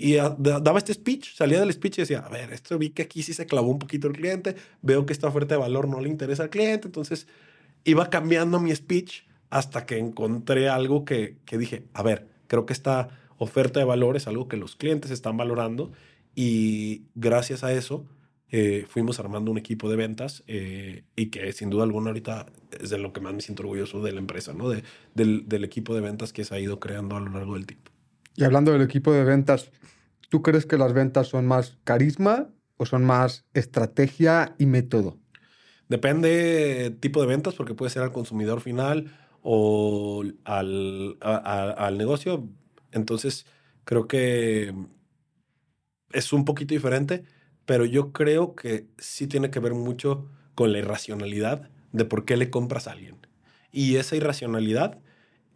Y daba este speech, salía del speech y decía, a ver, esto vi que aquí sí se clavó un poquito el cliente, veo que esta oferta de valor no le interesa al cliente, entonces iba cambiando mi speech hasta que encontré algo que, que dije, a ver, creo que esta oferta de valor es algo que los clientes están valorando y gracias a eso eh, fuimos armando un equipo de ventas eh, y que sin duda alguna ahorita es de lo que más me siento orgulloso de la empresa, ¿no? De, del, del equipo de ventas que se ha ido creando a lo largo del tiempo. Y hablando del equipo de ventas, ¿tú crees que las ventas son más carisma o son más estrategia y método? Depende tipo de ventas, porque puede ser al consumidor final o al, al negocio. Entonces, creo que es un poquito diferente, pero yo creo que sí tiene que ver mucho con la irracionalidad de por qué le compras a alguien. Y esa irracionalidad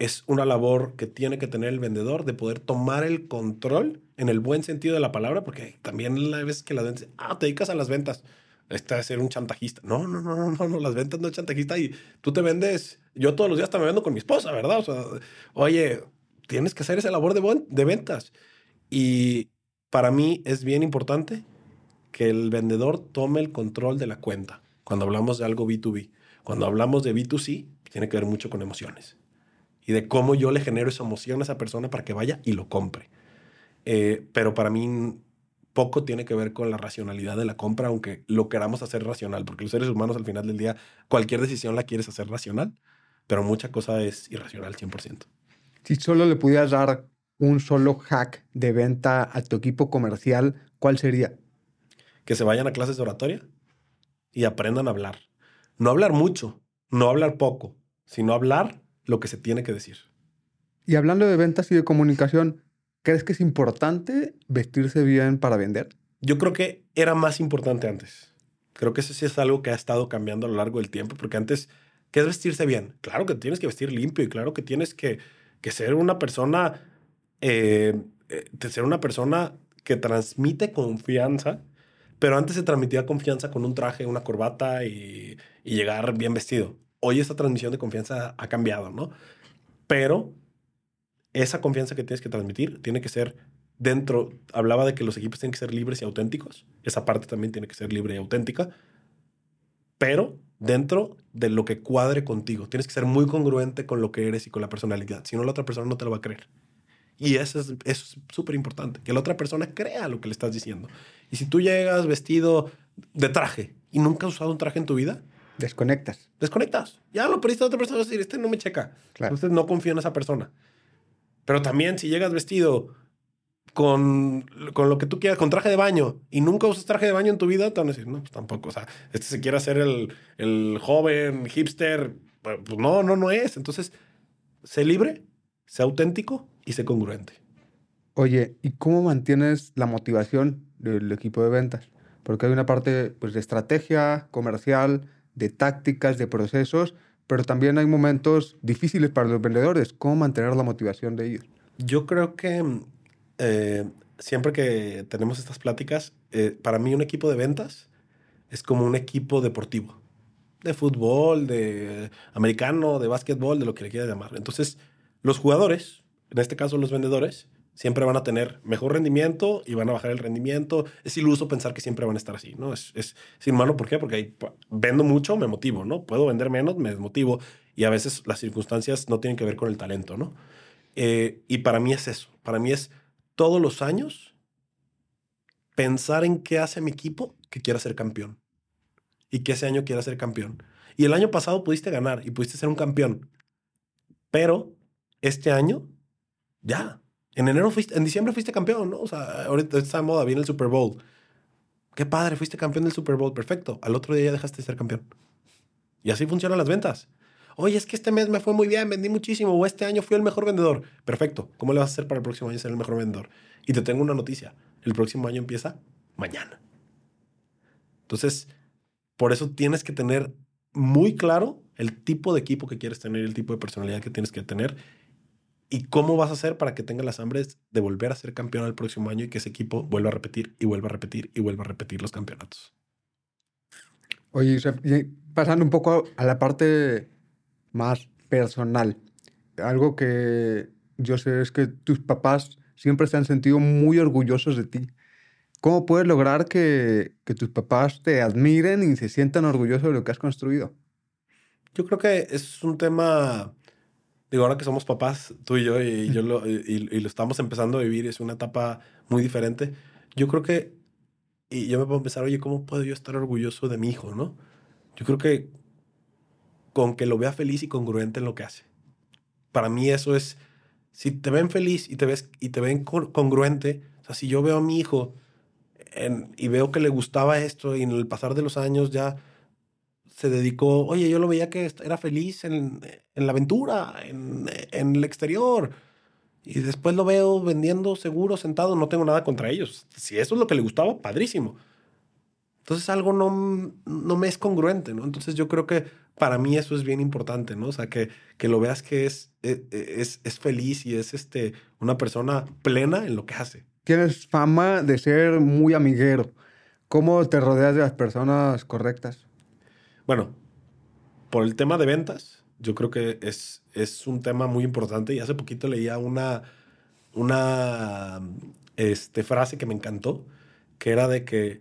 es una labor que tiene que tener el vendedor de poder tomar el control en el buen sentido de la palabra, porque también la vez que la ventas, ah, te dedicas a las ventas, está de ser un chantajista. No, no, no, no, no, las ventas no es chantajista y tú te vendes, yo todos los días también vendo con mi esposa, ¿verdad? O sea, oye, tienes que hacer esa labor de, de ventas. Y para mí es bien importante que el vendedor tome el control de la cuenta cuando hablamos de algo B2B. Cuando hablamos de B2C, tiene que ver mucho con emociones y de cómo yo le genero esa emoción a esa persona para que vaya y lo compre. Eh, pero para mí poco tiene que ver con la racionalidad de la compra, aunque lo queramos hacer racional, porque los seres humanos al final del día, cualquier decisión la quieres hacer racional, pero mucha cosa es irracional 100%. Si solo le pudieras dar un solo hack de venta a tu equipo comercial, ¿cuál sería? Que se vayan a clases de oratoria y aprendan a hablar. No hablar mucho, no hablar poco, sino hablar lo que se tiene que decir. Y hablando de ventas y de comunicación, ¿crees que es importante vestirse bien para vender? Yo creo que era más importante antes. Creo que eso sí es algo que ha estado cambiando a lo largo del tiempo, porque antes, ¿qué es vestirse bien? Claro que tienes que vestir limpio y claro que tienes que, ser una persona, eh, eh, ser una persona que transmite confianza, pero antes se transmitía confianza con un traje, una corbata y llegar bien vestido hoy esa transmisión de confianza ha cambiado, ¿no? Pero esa confianza que tienes que transmitir tiene que ser dentro, hablaba de que los equipos tienen que ser libres y auténticos, esa parte también tiene que ser libre y auténtica, pero dentro de lo que cuadre contigo. Tienes que ser muy congruente con lo que eres y con la personalidad, si no la otra persona no te lo va a creer. Y eso es súper importante, que la otra persona crea lo que le estás diciendo. Y si tú llegas vestido de traje y nunca has usado un traje en tu vida, Desconectas. Desconectas. Ya lo perdiste a otra persona. Decir, este no me checa. Claro. Entonces no confío en esa persona. Pero también si llegas vestido con, con, lo que tú quieras, con traje de baño, y nunca usas traje de baño en tu vida, te van a decir, no, pues tampoco. O sea, este se quiere hacer el, el joven hipster pues no, no, no es. Entonces, sé libre, sé auténtico y sé congruente. Oye, ¿y cómo mantienes la motivación del equipo de ventas? Porque hay una parte pues, de estrategia comercial, de tácticas, de procesos, pero también hay momentos difíciles para los vendedores. ¿Cómo mantener la motivación de ellos? Yo creo que eh, siempre que tenemos estas pláticas, eh, para mí un equipo de ventas es como un equipo deportivo, de fútbol, de americano, de básquetbol, de lo que le quieras llamar. Entonces, los jugadores, en este caso los vendedores, siempre van a tener mejor rendimiento y van a bajar el rendimiento. Es iluso pensar que siempre van a estar así, ¿no? Es, es malo, ¿por qué? Porque vendo mucho, me motivo, ¿no? Puedo vender menos, me desmotivo. Y a veces las circunstancias no tienen que ver con el talento, ¿no? Eh, y para mí es eso. Para mí es todos los años pensar en qué hace mi equipo que quiera ser campeón. Y que ese año quiera ser campeón. Y el año pasado pudiste ganar y pudiste ser un campeón. Pero este año, ya, en enero en diciembre fuiste campeón, ¿no? O sea, ahorita está de moda, viene el Super Bowl. Qué padre, fuiste campeón del Super Bowl, perfecto. Al otro día ya dejaste de ser campeón. Y así funcionan las ventas. Oye, es que este mes me fue muy bien, vendí muchísimo, o este año fui el mejor vendedor. Perfecto. ¿Cómo le vas a hacer para el próximo año ser el mejor vendedor? Y te tengo una noticia. El próximo año empieza mañana. Entonces, por eso tienes que tener muy claro el tipo de equipo que quieres tener, el tipo de personalidad que tienes que tener ¿Y cómo vas a hacer para que tenga las hambres de volver a ser campeón el próximo año y que ese equipo vuelva a repetir y vuelva a repetir y vuelva a repetir los campeonatos? Oye, pasando un poco a la parte más personal, algo que yo sé es que tus papás siempre se han sentido muy orgullosos de ti. ¿Cómo puedes lograr que, que tus papás te admiren y se sientan orgullosos de lo que has construido? Yo creo que es un tema digo, ahora que somos papás, tú y yo, y, yo lo, y, lo estamos empezando a vivir, es una etapa muy diferente. Yo creo que, y yo me puedo pensar, oye, ¿cómo puedo yo estar orgulloso de mi hijo, no? Yo creo que con que lo vea feliz y congruente en lo que hace. Para mí eso es, si te ven feliz y te, ves, y te ven congruente, o sea, si yo veo a mi hijo en, y veo que le gustaba esto y en el pasar de los años ya se dedicó, oye, yo lo veía que era feliz en, en la aventura, en, en, el exterior. Y después lo veo vendiendo seguro, sentado, no tengo nada contra ellos. Si eso es lo que le gustaba, padrísimo. Entonces algo no, no me es congruente, ¿no? Entonces yo creo que para mí eso es bien importante, ¿no? O sea, que, que lo veas que es, e, e, es, es, feliz y es este, una persona plena en lo que hace. Tienes fama de ser muy amiguero. ¿Cómo te rodeas de las personas correctas? Bueno, por el tema de ventas, yo creo que es, es un tema muy importante y hace poquito leía una, una este, frase que me encantó, que era de que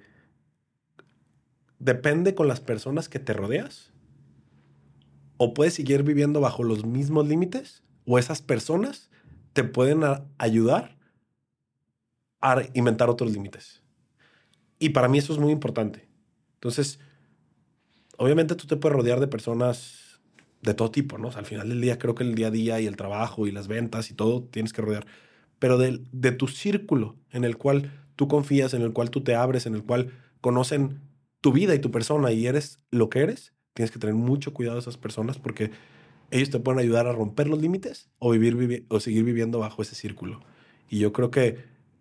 depende con las personas que te rodeas, o puedes seguir viviendo bajo los mismos límites, o esas personas te pueden ayudar a inventar otros límites. Y para mí eso es muy importante. Entonces, obviamente tú te puedes rodear de personas de todo tipo, ¿no? al final del día creo que el día a día y el trabajo y las ventas y todo tienes que rodear. Pero de, de tu círculo en el cual tú confías, en el cual tú te abres, en el cual conocen tu vida y tu persona y eres lo que eres, tienes que tener mucho cuidado de esas personas porque ellos te pueden ayudar a romper los límites o, vivir, o seguir viviendo bajo ese círculo. Y yo creo que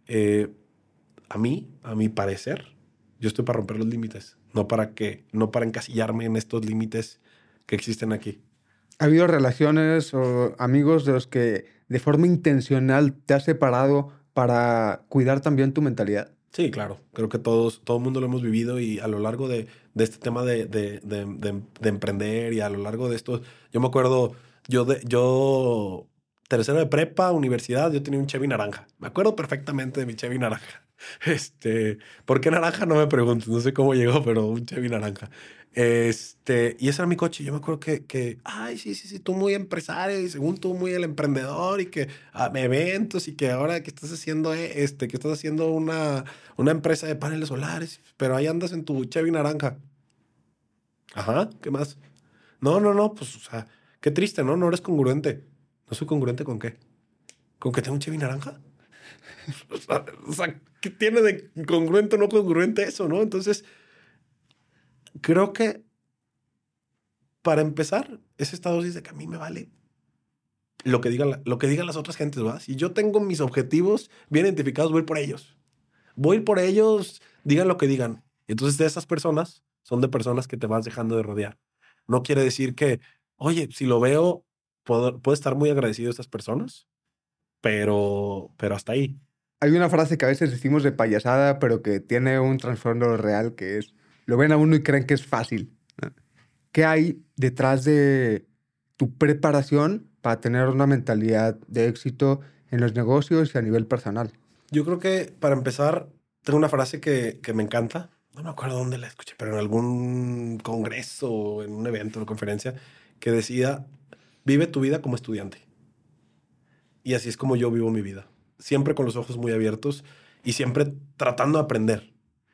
eh, a mí, a mi parecer, yo estoy para romper los límites no para que, no para encasillarme en estos límites que existen aquí. ¿Ha habido relaciones o amigos de los que de forma intencional te has separado para cuidar también tu mentalidad? Sí, claro. Creo que todos, todo el mundo lo hemos vivido y a lo largo de, de este tema de, de, de, emprender y a lo largo de esto, yo me acuerdo, yo, de, yo tercero de prepa, universidad, yo tenía un Chevy naranja. Me acuerdo perfectamente de mi Chevy naranja. Este, ¿por qué naranja? No me pregunto, no sé cómo llegó, pero un Chevy naranja. Este, y ese era mi coche. Yo me acuerdo que, que, ay, sí, sí, sí, tú muy empresario y según tú muy el emprendedor y que ah, eventos y que ahora que estás haciendo, eh, este, que estás haciendo una, una empresa de paneles solares, pero ahí andas en tu Chevy naranja. Ajá, ¿qué más? No, no, no, pues, o sea, qué triste, ¿no? No eres congruente. ¿No soy congruente con qué? ¿Con que tengo un Chevy naranja? [LAUGHS] o sea, ¿qué tiene de congruente o no congruente eso, no? Entonces, creo que para empezar, ese estado dice que a mí me vale lo que digan, lo que digan las otras gentes. Si yo tengo mis objetivos bien identificados, voy por ellos. Voy por ellos, digan lo que digan. Entonces, de esas personas, son de personas que te vas dejando de rodear. No quiere decir que, oye, si lo veo, puedo, puedo estar muy agradecido a estas personas, pero, pero hasta ahí. Hay una frase que a veces decimos de payasada, pero que tiene un trasfondo real, que es, lo ven a uno y creen que es fácil. ¿Qué hay detrás de tu preparación para tener una mentalidad de éxito en los negocios y a nivel personal? Yo creo que para empezar, tengo una frase que, que me encanta. No me acuerdo dónde la escuché, pero en algún congreso, en un evento, una conferencia, que decía, vive tu vida como estudiante. Y así es como yo vivo mi vida. Siempre con los ojos muy abiertos y siempre tratando de aprender.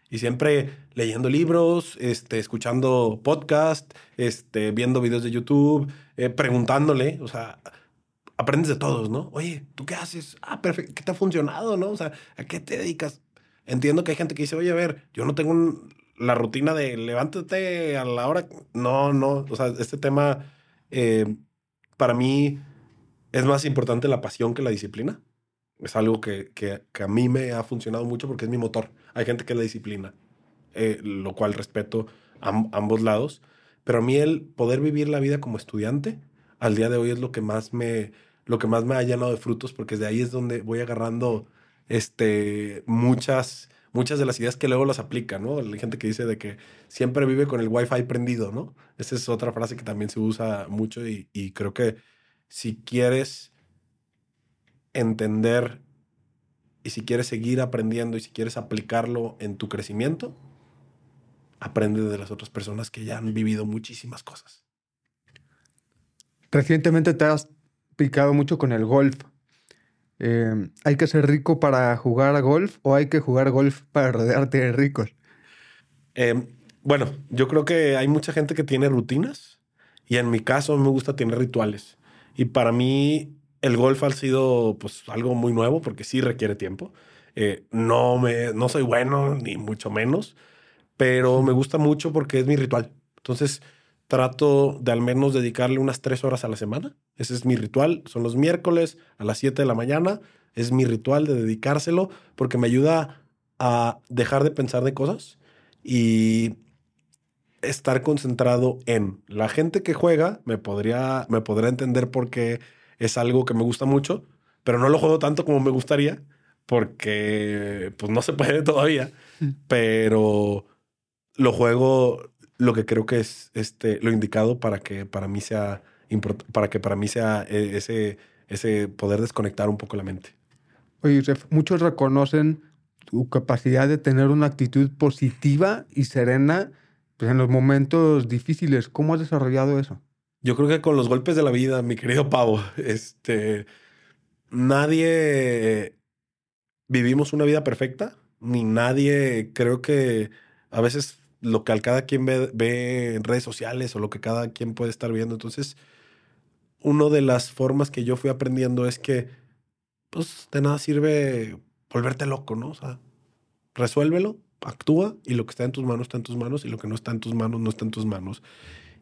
Y siempre leyendo libros, este, escuchando podcast, este, viendo videos de YouTube, eh, preguntándole, o sea, aprendes de todos, ¿no? Oye, ¿tú qué haces? Ah, perfecto, ¿qué te ha funcionado, no? O sea, ¿a qué te dedicas? Entiendo que hay gente que dice, oye, a ver, yo no tengo la rutina de levántate a la hora. No, no, o sea, este tema eh, para mí es más importante la pasión que la disciplina. Es algo que, que, que a mí me ha funcionado mucho porque es mi motor. Hay gente que la disciplina, eh, lo cual respeto a ambos lados. Pero a mí el poder vivir la vida como estudiante, al día de hoy es lo que más me, lo que más me ha llenado de frutos, porque de ahí es donde voy agarrando este, muchas, muchas de las ideas que luego las aplica, ¿no? Hay gente que dice de que siempre vive con el wifi prendido, ¿no? Esa es otra frase que también se usa mucho y, y creo que si quieres entender y si quieres seguir aprendiendo y si quieres aplicarlo en tu crecimiento, aprende de las otras personas que ya han vivido muchísimas cosas. Recientemente te has picado mucho con el golf. Eh, ¿Hay que ser rico para jugar a golf o hay que jugar golf para rodearte de ricos? Eh, bueno, yo creo que hay mucha gente que tiene rutinas y en mi caso me gusta tener rituales. Y para mí el golf ha sido pues algo muy nuevo porque sí requiere tiempo. Eh, no, me, no soy bueno, ni mucho menos, pero me gusta mucho porque es mi ritual. Entonces trato de al menos dedicarle unas tres horas a la semana. Ese es mi ritual. Son los miércoles a las 7 de la mañana. Es mi ritual de dedicárselo porque me ayuda a dejar de pensar de cosas y estar concentrado en la gente que juega. Me podría, me podría entender por qué es algo que me gusta mucho, pero no lo juego tanto como me gustaría porque pues no se puede [LAUGHS] todavía, pero lo juego lo que creo que es este lo indicado para que para mí sea para que para mí sea e, ese ese poder desconectar un poco la mente. Oye, muchos reconocen tu capacidad de tener una actitud positiva y serena pues, en los momentos difíciles. ¿Cómo has desarrollado eso? Yo creo que con los golpes de la vida, mi querido Pavo, este, nadie vivimos una vida perfecta, ni nadie, creo que a veces lo que cada quien ve, en redes sociales o lo que cada quien puede estar viendo. Entonces, una de las formas que yo fui aprendiendo es que, pues, de nada sirve volverte loco, ¿no? O sea, resuélvelo, actúa y lo que está en tus manos está en tus manos y lo que no está en tus manos no está en tus manos.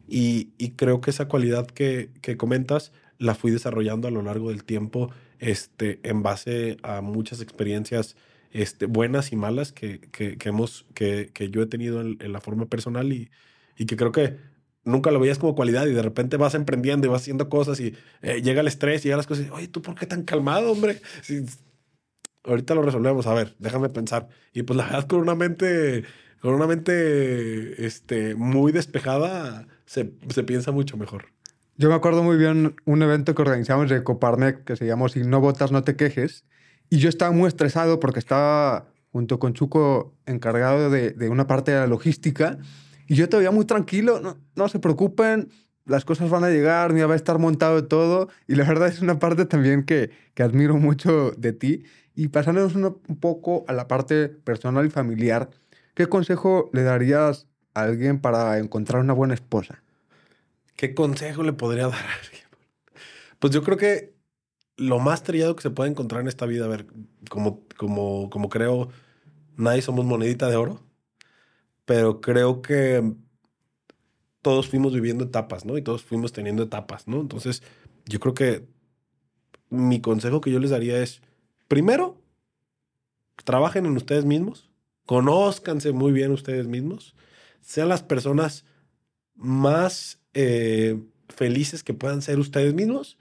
Y, creo que esa cualidad que, comentas la fui desarrollando a lo largo del tiempo este, en base a muchas experiencias este, buenas y malas que, que, hemos, que, que, yo he tenido en, la forma personal y, y, que creo que nunca lo veías como cualidad y de repente vas emprendiendo y vas haciendo cosas y eh, llega el estrés y llega las cosas y, oye, ¿tú por qué tan calmado, hombre? Ahorita lo resolvemos, a ver, déjame pensar. Y pues la verdad con una mente, con una mente este, muy despejada, se, se, piensa mucho mejor. Yo me acuerdo muy bien un evento que organizamos de Coparnec que se llamó Si no votas, no te quejes. Y yo estaba muy estresado porque estaba junto con Chuco encargado de, de una parte de la logística. Y yo todavía muy tranquilo, no, no se preocupen, las cosas van a llegar, ni va a estar montado todo. Y la verdad es una parte también que, que admiro mucho de ti. Y pasándonos un poco a la parte personal y familiar, ¿qué consejo le darías alguien para encontrar una buena esposa? ¿Qué consejo le podría dar a alguien? Pues yo creo que lo más trillado que se puede encontrar en esta vida, a ver, como, como, como creo, nadie somos monedita de oro, pero creo que todos fuimos viviendo etapas, ¿no? Y todos fuimos teniendo etapas, ¿no? Entonces, yo creo que mi consejo que yo les daría es, primero, trabajen en ustedes mismos, conózcanse muy bien ustedes mismos, sean las personas más eh, felices que puedan ser ustedes mismos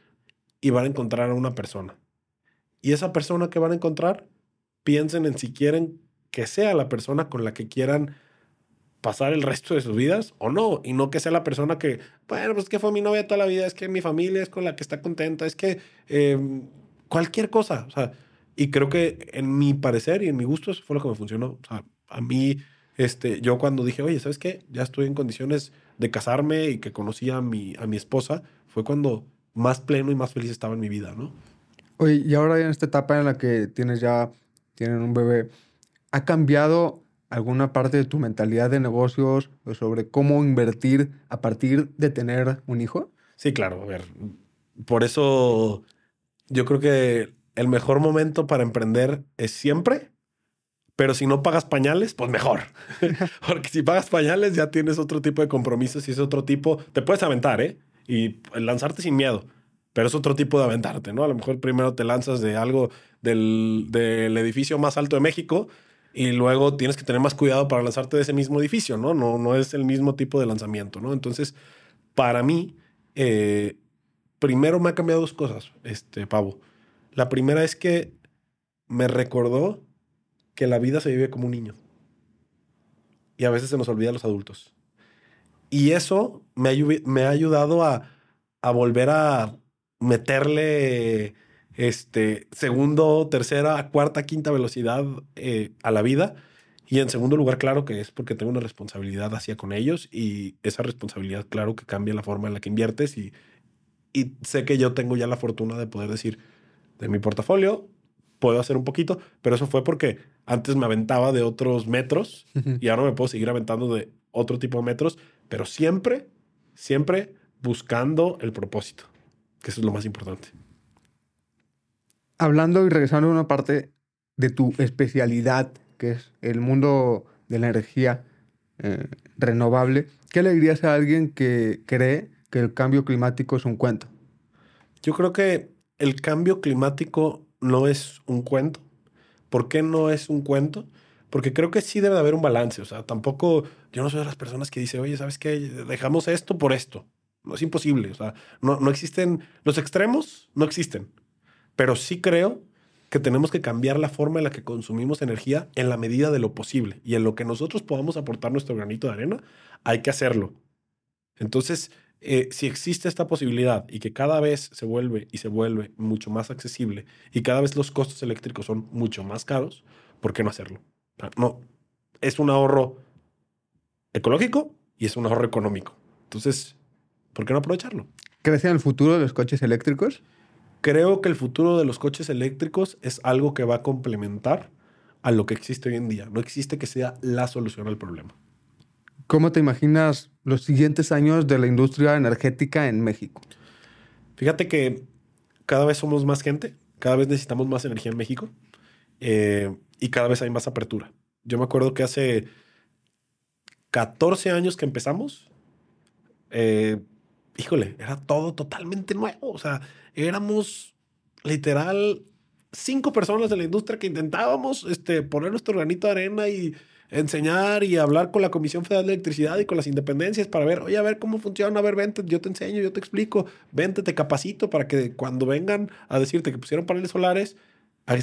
y van a encontrar a una persona. Y esa persona que van a encontrar, piensen en si quieren que sea la persona con la que quieran pasar el resto de sus vidas o no, y no que sea la persona que, bueno, pues que fue mi novia toda la vida, es que mi familia es con la que está contenta, es que em, cualquier cosa, o sea, y creo que en mi parecer y en mi gusto eso fue lo que me funcionó, o sea, a mí, este, yo cuando dije, oye, ¿sabes qué? Ya estoy en condiciones de casarme y que conocí a mi, a mi esposa, fue cuando más pleno y más feliz estaba en mi vida, ¿no? Oye, y ahora en esta etapa en la que tienes ya, tienen un bebé, ¿ha cambiado alguna parte de tu mentalidad de negocios sobre cómo invertir a partir de tener un hijo? Sí, claro, a ver, por eso yo creo que el mejor momento para emprender es siempre pero si no pagas pañales, pues mejor. [LAUGHS] Porque si pagas pañales ya tienes otro tipo de compromisos y es otro tipo, te puedes aventar, ¿eh? Y lanzarte sin miedo, pero es otro tipo de aventarte, ¿no? A lo mejor primero te lanzas de algo del, del edificio más alto de México y luego tienes que tener más cuidado para lanzarte de ese mismo edificio, ¿no? No, no es el mismo tipo de lanzamiento, ¿no? Entonces, para mí, eh, primero me ha cambiado dos cosas, este, Pavo. La primera es que me recordó que la vida se vive como un niño. Y a veces se nos olvida a los adultos. Y eso me, ha ayudado a, volver a meterle este, segundo, tercera, cuarta, quinta velocidad eh, a la vida. Y en segundo lugar, claro que es porque tengo una responsabilidad hacia con ellos y esa responsabilidad, claro que cambia la forma en la que inviertes y, y sé que yo tengo ya la fortuna de poder decir, de mi portafolio, puedo hacer un poquito, pero eso fue porque antes me aventaba de otros metros y ahora me puedo seguir aventando de otro tipo de metros, pero siempre, siempre buscando el propósito, que eso es lo más importante. Hablando y regresando a una parte de tu especialidad, que es el mundo de la energía eh, renovable, ¿qué le dirías a alguien que cree que el cambio climático es un cuento? Yo creo que el cambio climático no es un cuento. ¿Por qué no es un cuento? Porque creo que sí debe de haber un balance. O sea, tampoco yo no soy de las personas que dicen, oye, ¿sabes qué? Dejamos esto por esto. No es imposible. O sea, no, no existen, los extremos no existen. Pero sí creo que tenemos que cambiar la forma en la que consumimos energía en la medida de lo posible. Y en lo que nosotros podamos aportar nuestro granito de arena, hay que hacerlo. Entonces, eh, si existe esta posibilidad y que cada vez se vuelve y se vuelve mucho más accesible y cada vez los costos eléctricos son mucho más caros, ¿por qué no hacerlo? No, es un ahorro ecológico y es un ahorro económico. Entonces, ¿por qué no aprovecharlo? ¿Crees en el futuro de los coches eléctricos? Creo que el futuro de los coches eléctricos es algo que va a complementar a lo que existe hoy en día. No existe que sea la solución al problema. ¿Cómo te imaginas los siguientes años de la industria energética en México? Fíjate que cada vez somos más gente, cada vez necesitamos más energía en México eh, y cada vez hay más apertura. Yo me acuerdo que hace 14 años que empezamos, eh, híjole, era todo totalmente nuevo. O sea, éramos literal cinco personas de la industria que intentábamos este, poner nuestro granito de arena y enseñar y hablar con la Comisión Federal de Electricidad y con las independencias para ver, oye, a ver cómo funciona, a ver, vente, yo te enseño, yo te explico, vente, te capacito para que cuando vengan a decirte que pusieron paneles solares,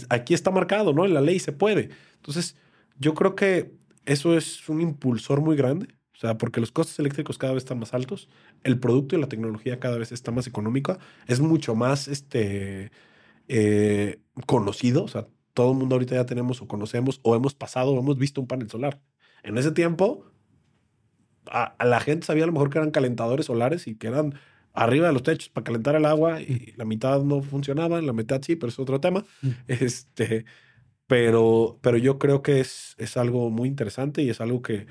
aquí está marcado, ¿no? En la ley se puede. Entonces, yo creo que eso es un impulsor muy grande, o sea, porque los costos eléctricos cada vez están más altos, el producto y la tecnología cada vez está más económica, es mucho más este, eh, conocido, o sea, todo el mundo ahorita ya tenemos o conocemos o hemos pasado o hemos visto un panel solar. En ese tiempo, a, la gente sabía a lo mejor que eran calentadores solares y que eran arriba de los techos para calentar el agua y la mitad no funcionaba, la mitad sí, pero es otro tema. Mm. Este, pero, pero yo creo que es, es algo muy interesante y es algo que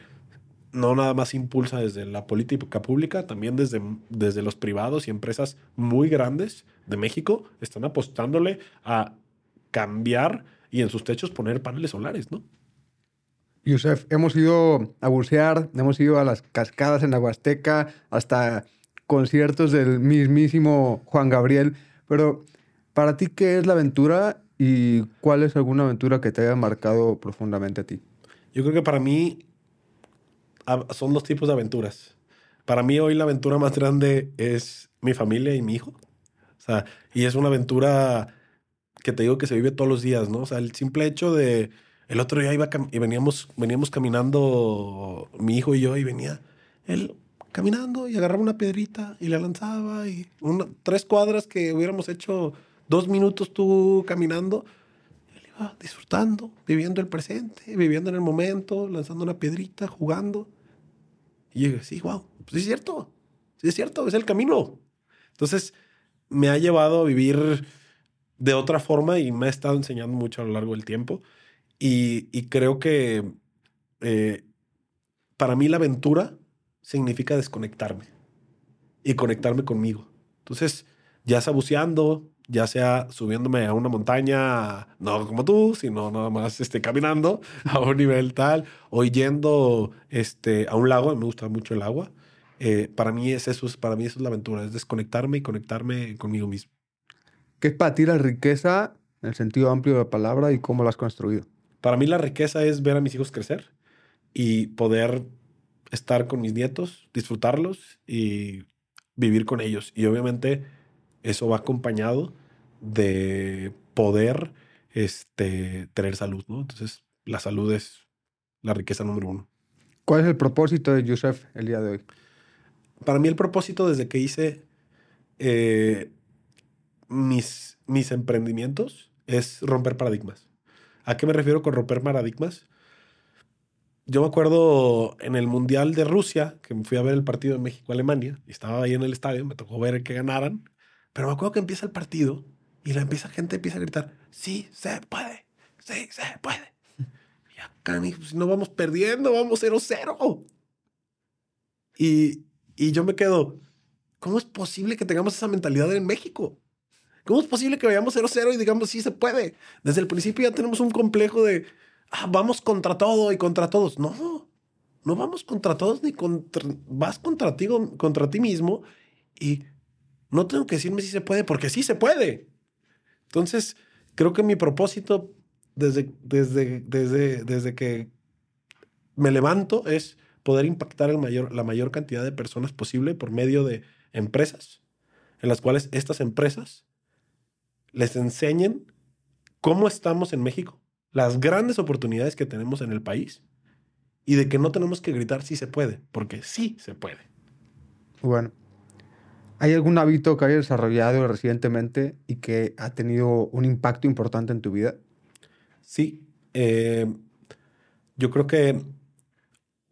no nada más impulsa desde la política pública, también desde, desde los privados y empresas muy grandes de México están apostándole a cambiar y en sus techos poner paneles solares, ¿no? Yusef, hemos ido a bucear, hemos ido a las cascadas en Aguasteca, hasta conciertos del mismísimo Juan Gabriel, pero para ti, ¿qué es la aventura y cuál es alguna aventura que te haya marcado profundamente a ti? Yo creo que para mí son dos tipos de aventuras. Para mí hoy la aventura más grande es mi familia y mi hijo. O sea, y es una aventura que te digo que se vive todos los días, ¿no? O sea, el simple hecho de... El otro día iba y veníamos, veníamos caminando mi hijo y yo y venía él caminando y agarraba una piedrita y la lanzaba y una, tres cuadras que hubiéramos hecho dos minutos tú caminando. Él iba disfrutando, viviendo el presente, viviendo en el momento, lanzando una piedrita, jugando. Y yo sí, wow, pues es cierto, sí es cierto, es el camino. Entonces me ha llevado a vivir de otra forma y me ha estado enseñando mucho a lo largo del tiempo. Y, creo que eh, para mí la aventura significa desconectarme y conectarme conmigo. Entonces, ya sea buceando, ya sea subiéndome a una montaña, no como tú, sino nada más este, caminando [LAUGHS] a un nivel tal, o yendo este, a un lago, me gusta mucho el agua. Eh, para mí es eso, para mí eso es la aventura, es desconectarme y conectarme conmigo mismo. ¿Qué es para ti la riqueza en el sentido amplio de la palabra y cómo la has construido? Para mí la riqueza es ver a mis hijos crecer y poder estar con mis nietos, disfrutarlos y vivir con ellos. Y obviamente eso va acompañado de poder este, tener salud, ¿no? Entonces, la salud es la riqueza número uno. ¿Cuál es el propósito de Yusef el día de hoy? Para mí el propósito desde que hice eh, mis, mis emprendimientos es romper paradigmas. ¿A qué me refiero con romper paradigmas? Yo me acuerdo en el Mundial de Rusia, que me fui a ver el partido de México-Alemania, y estaba ahí en el estadio, me tocó ver que ganaran, pero me acuerdo que empieza el partido y la gente empieza a gritar, sí, se puede, sí, se puede. Y acá, si no vamos perdiendo, vamos 0-0. Y, y yo me quedo, ¿cómo es posible que tengamos esa mentalidad en México? ¿Cómo es posible que vayamos 0-0 y digamos, sí se puede? Desde el principio ya tenemos un complejo de, ah, vamos contra todo y contra todos. No, no vamos contra todos ni contra, vas contra ti, contra ti mismo y no tengo que decirme si se puede, porque sí se puede. Entonces, creo que mi propósito desde, desde, desde, desde que me levanto es poder impactar el mayor, la mayor cantidad de personas posible por medio de empresas, en las cuales estas empresas les enseñen cómo estamos en México, las grandes oportunidades que tenemos en el país y de que no tenemos que gritar si se puede, porque sí se puede. Bueno, ¿hay algún hábito que hayas desarrollado recientemente y que ha tenido un impacto importante en tu vida? Sí, eh, yo creo que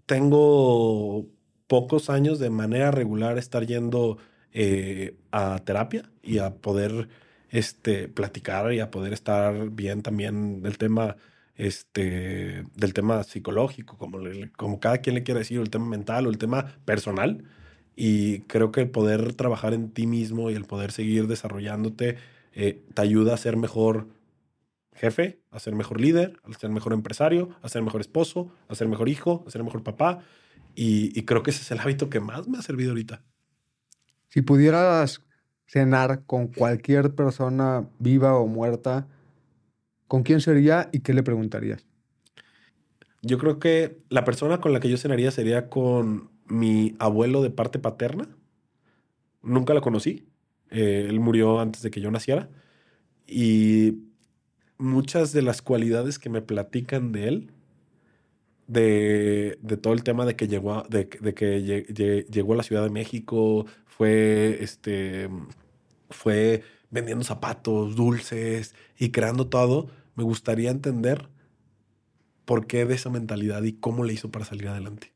tengo pocos años de manera regular estar yendo eh, a terapia y a poder este, platicar y a poder estar bien también del tema, este, del tema psicológico, como, como cada quien le quiera decir, el tema mental o el tema personal. Y creo que el poder trabajar en ti mismo y el poder seguir desarrollándote eh, te ayuda a ser mejor jefe, a ser mejor líder, a ser mejor empresario, a ser mejor esposo, a ser mejor hijo, a ser mejor papá. Y, y creo que ese es el hábito que más me ha servido ahorita. Si pudieras cenar con cualquier persona viva o muerta, ¿con quién sería y qué le preguntarías? Yo creo que la persona con la que yo cenaría sería con mi abuelo de parte paterna. Nunca lo conocí. Eh, él murió antes de que yo naciera. Y muchas de las cualidades que me platican de él, de, todo el tema de que llegó de, que llegó a la Ciudad de México, fue, este, fue vendiendo zapatos, dulces y creando todo, me gustaría entender por qué de esa mentalidad y cómo le hizo para salir adelante.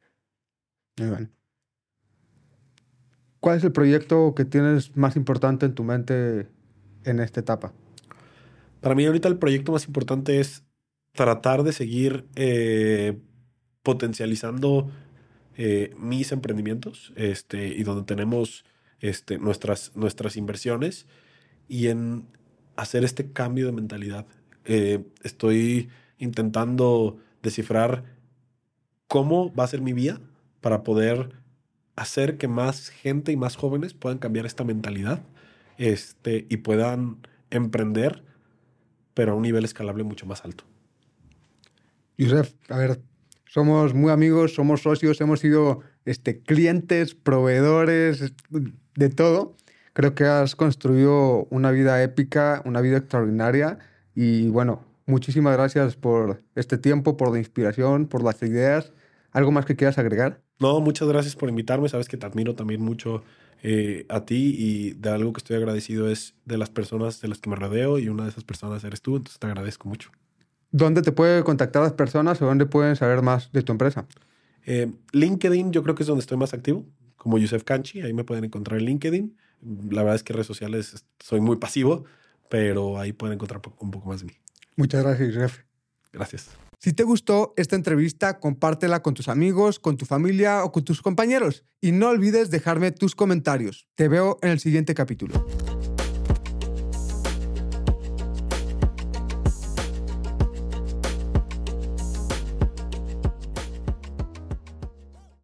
¿Cuál es el proyecto que tienes más importante en tu mente en esta etapa? Para mí ahorita el proyecto más importante es tratar de seguir eh, potencializando eh, mis emprendimientos este, y donde tenemos este, nuestras, nuestras inversiones y en hacer este cambio de mentalidad. Eh, estoy intentando descifrar cómo va a ser mi vía para poder hacer que más gente y más jóvenes puedan cambiar esta mentalidad este, y puedan emprender, pero a un nivel escalable mucho más alto. Yusef, a ver, somos muy amigos, somos socios, hemos sido este, clientes, proveedores, de todo. Creo que has construido una vida épica, una vida extraordinaria y bueno, muchísimas gracias por este tiempo, por la inspiración, por las ideas. ¿Algo más que quieras agregar? No, muchas gracias por invitarme. Sabes que te admiro también mucho eh, a ti y de algo que estoy agradecido es de las personas de las que me rodeo y una de esas personas eres tú, entonces te agradezco mucho. ¿Dónde te puede contactar las personas o dónde pueden saber más de tu empresa? Eh, LinkedIn yo creo que es donde estoy más activo, como Yusef Kanchi, ahí me pueden encontrar en LinkedIn. La verdad es que redes sociales soy muy pasivo, pero ahí pueden encontrar un poco más de mí. Muchas gracias, Yusef. Gracias. Si te gustó esta entrevista, compártela con tus amigos, con tu familia o con tus compañeros. Y no olvides dejarme tus comentarios. Te veo en el siguiente capítulo.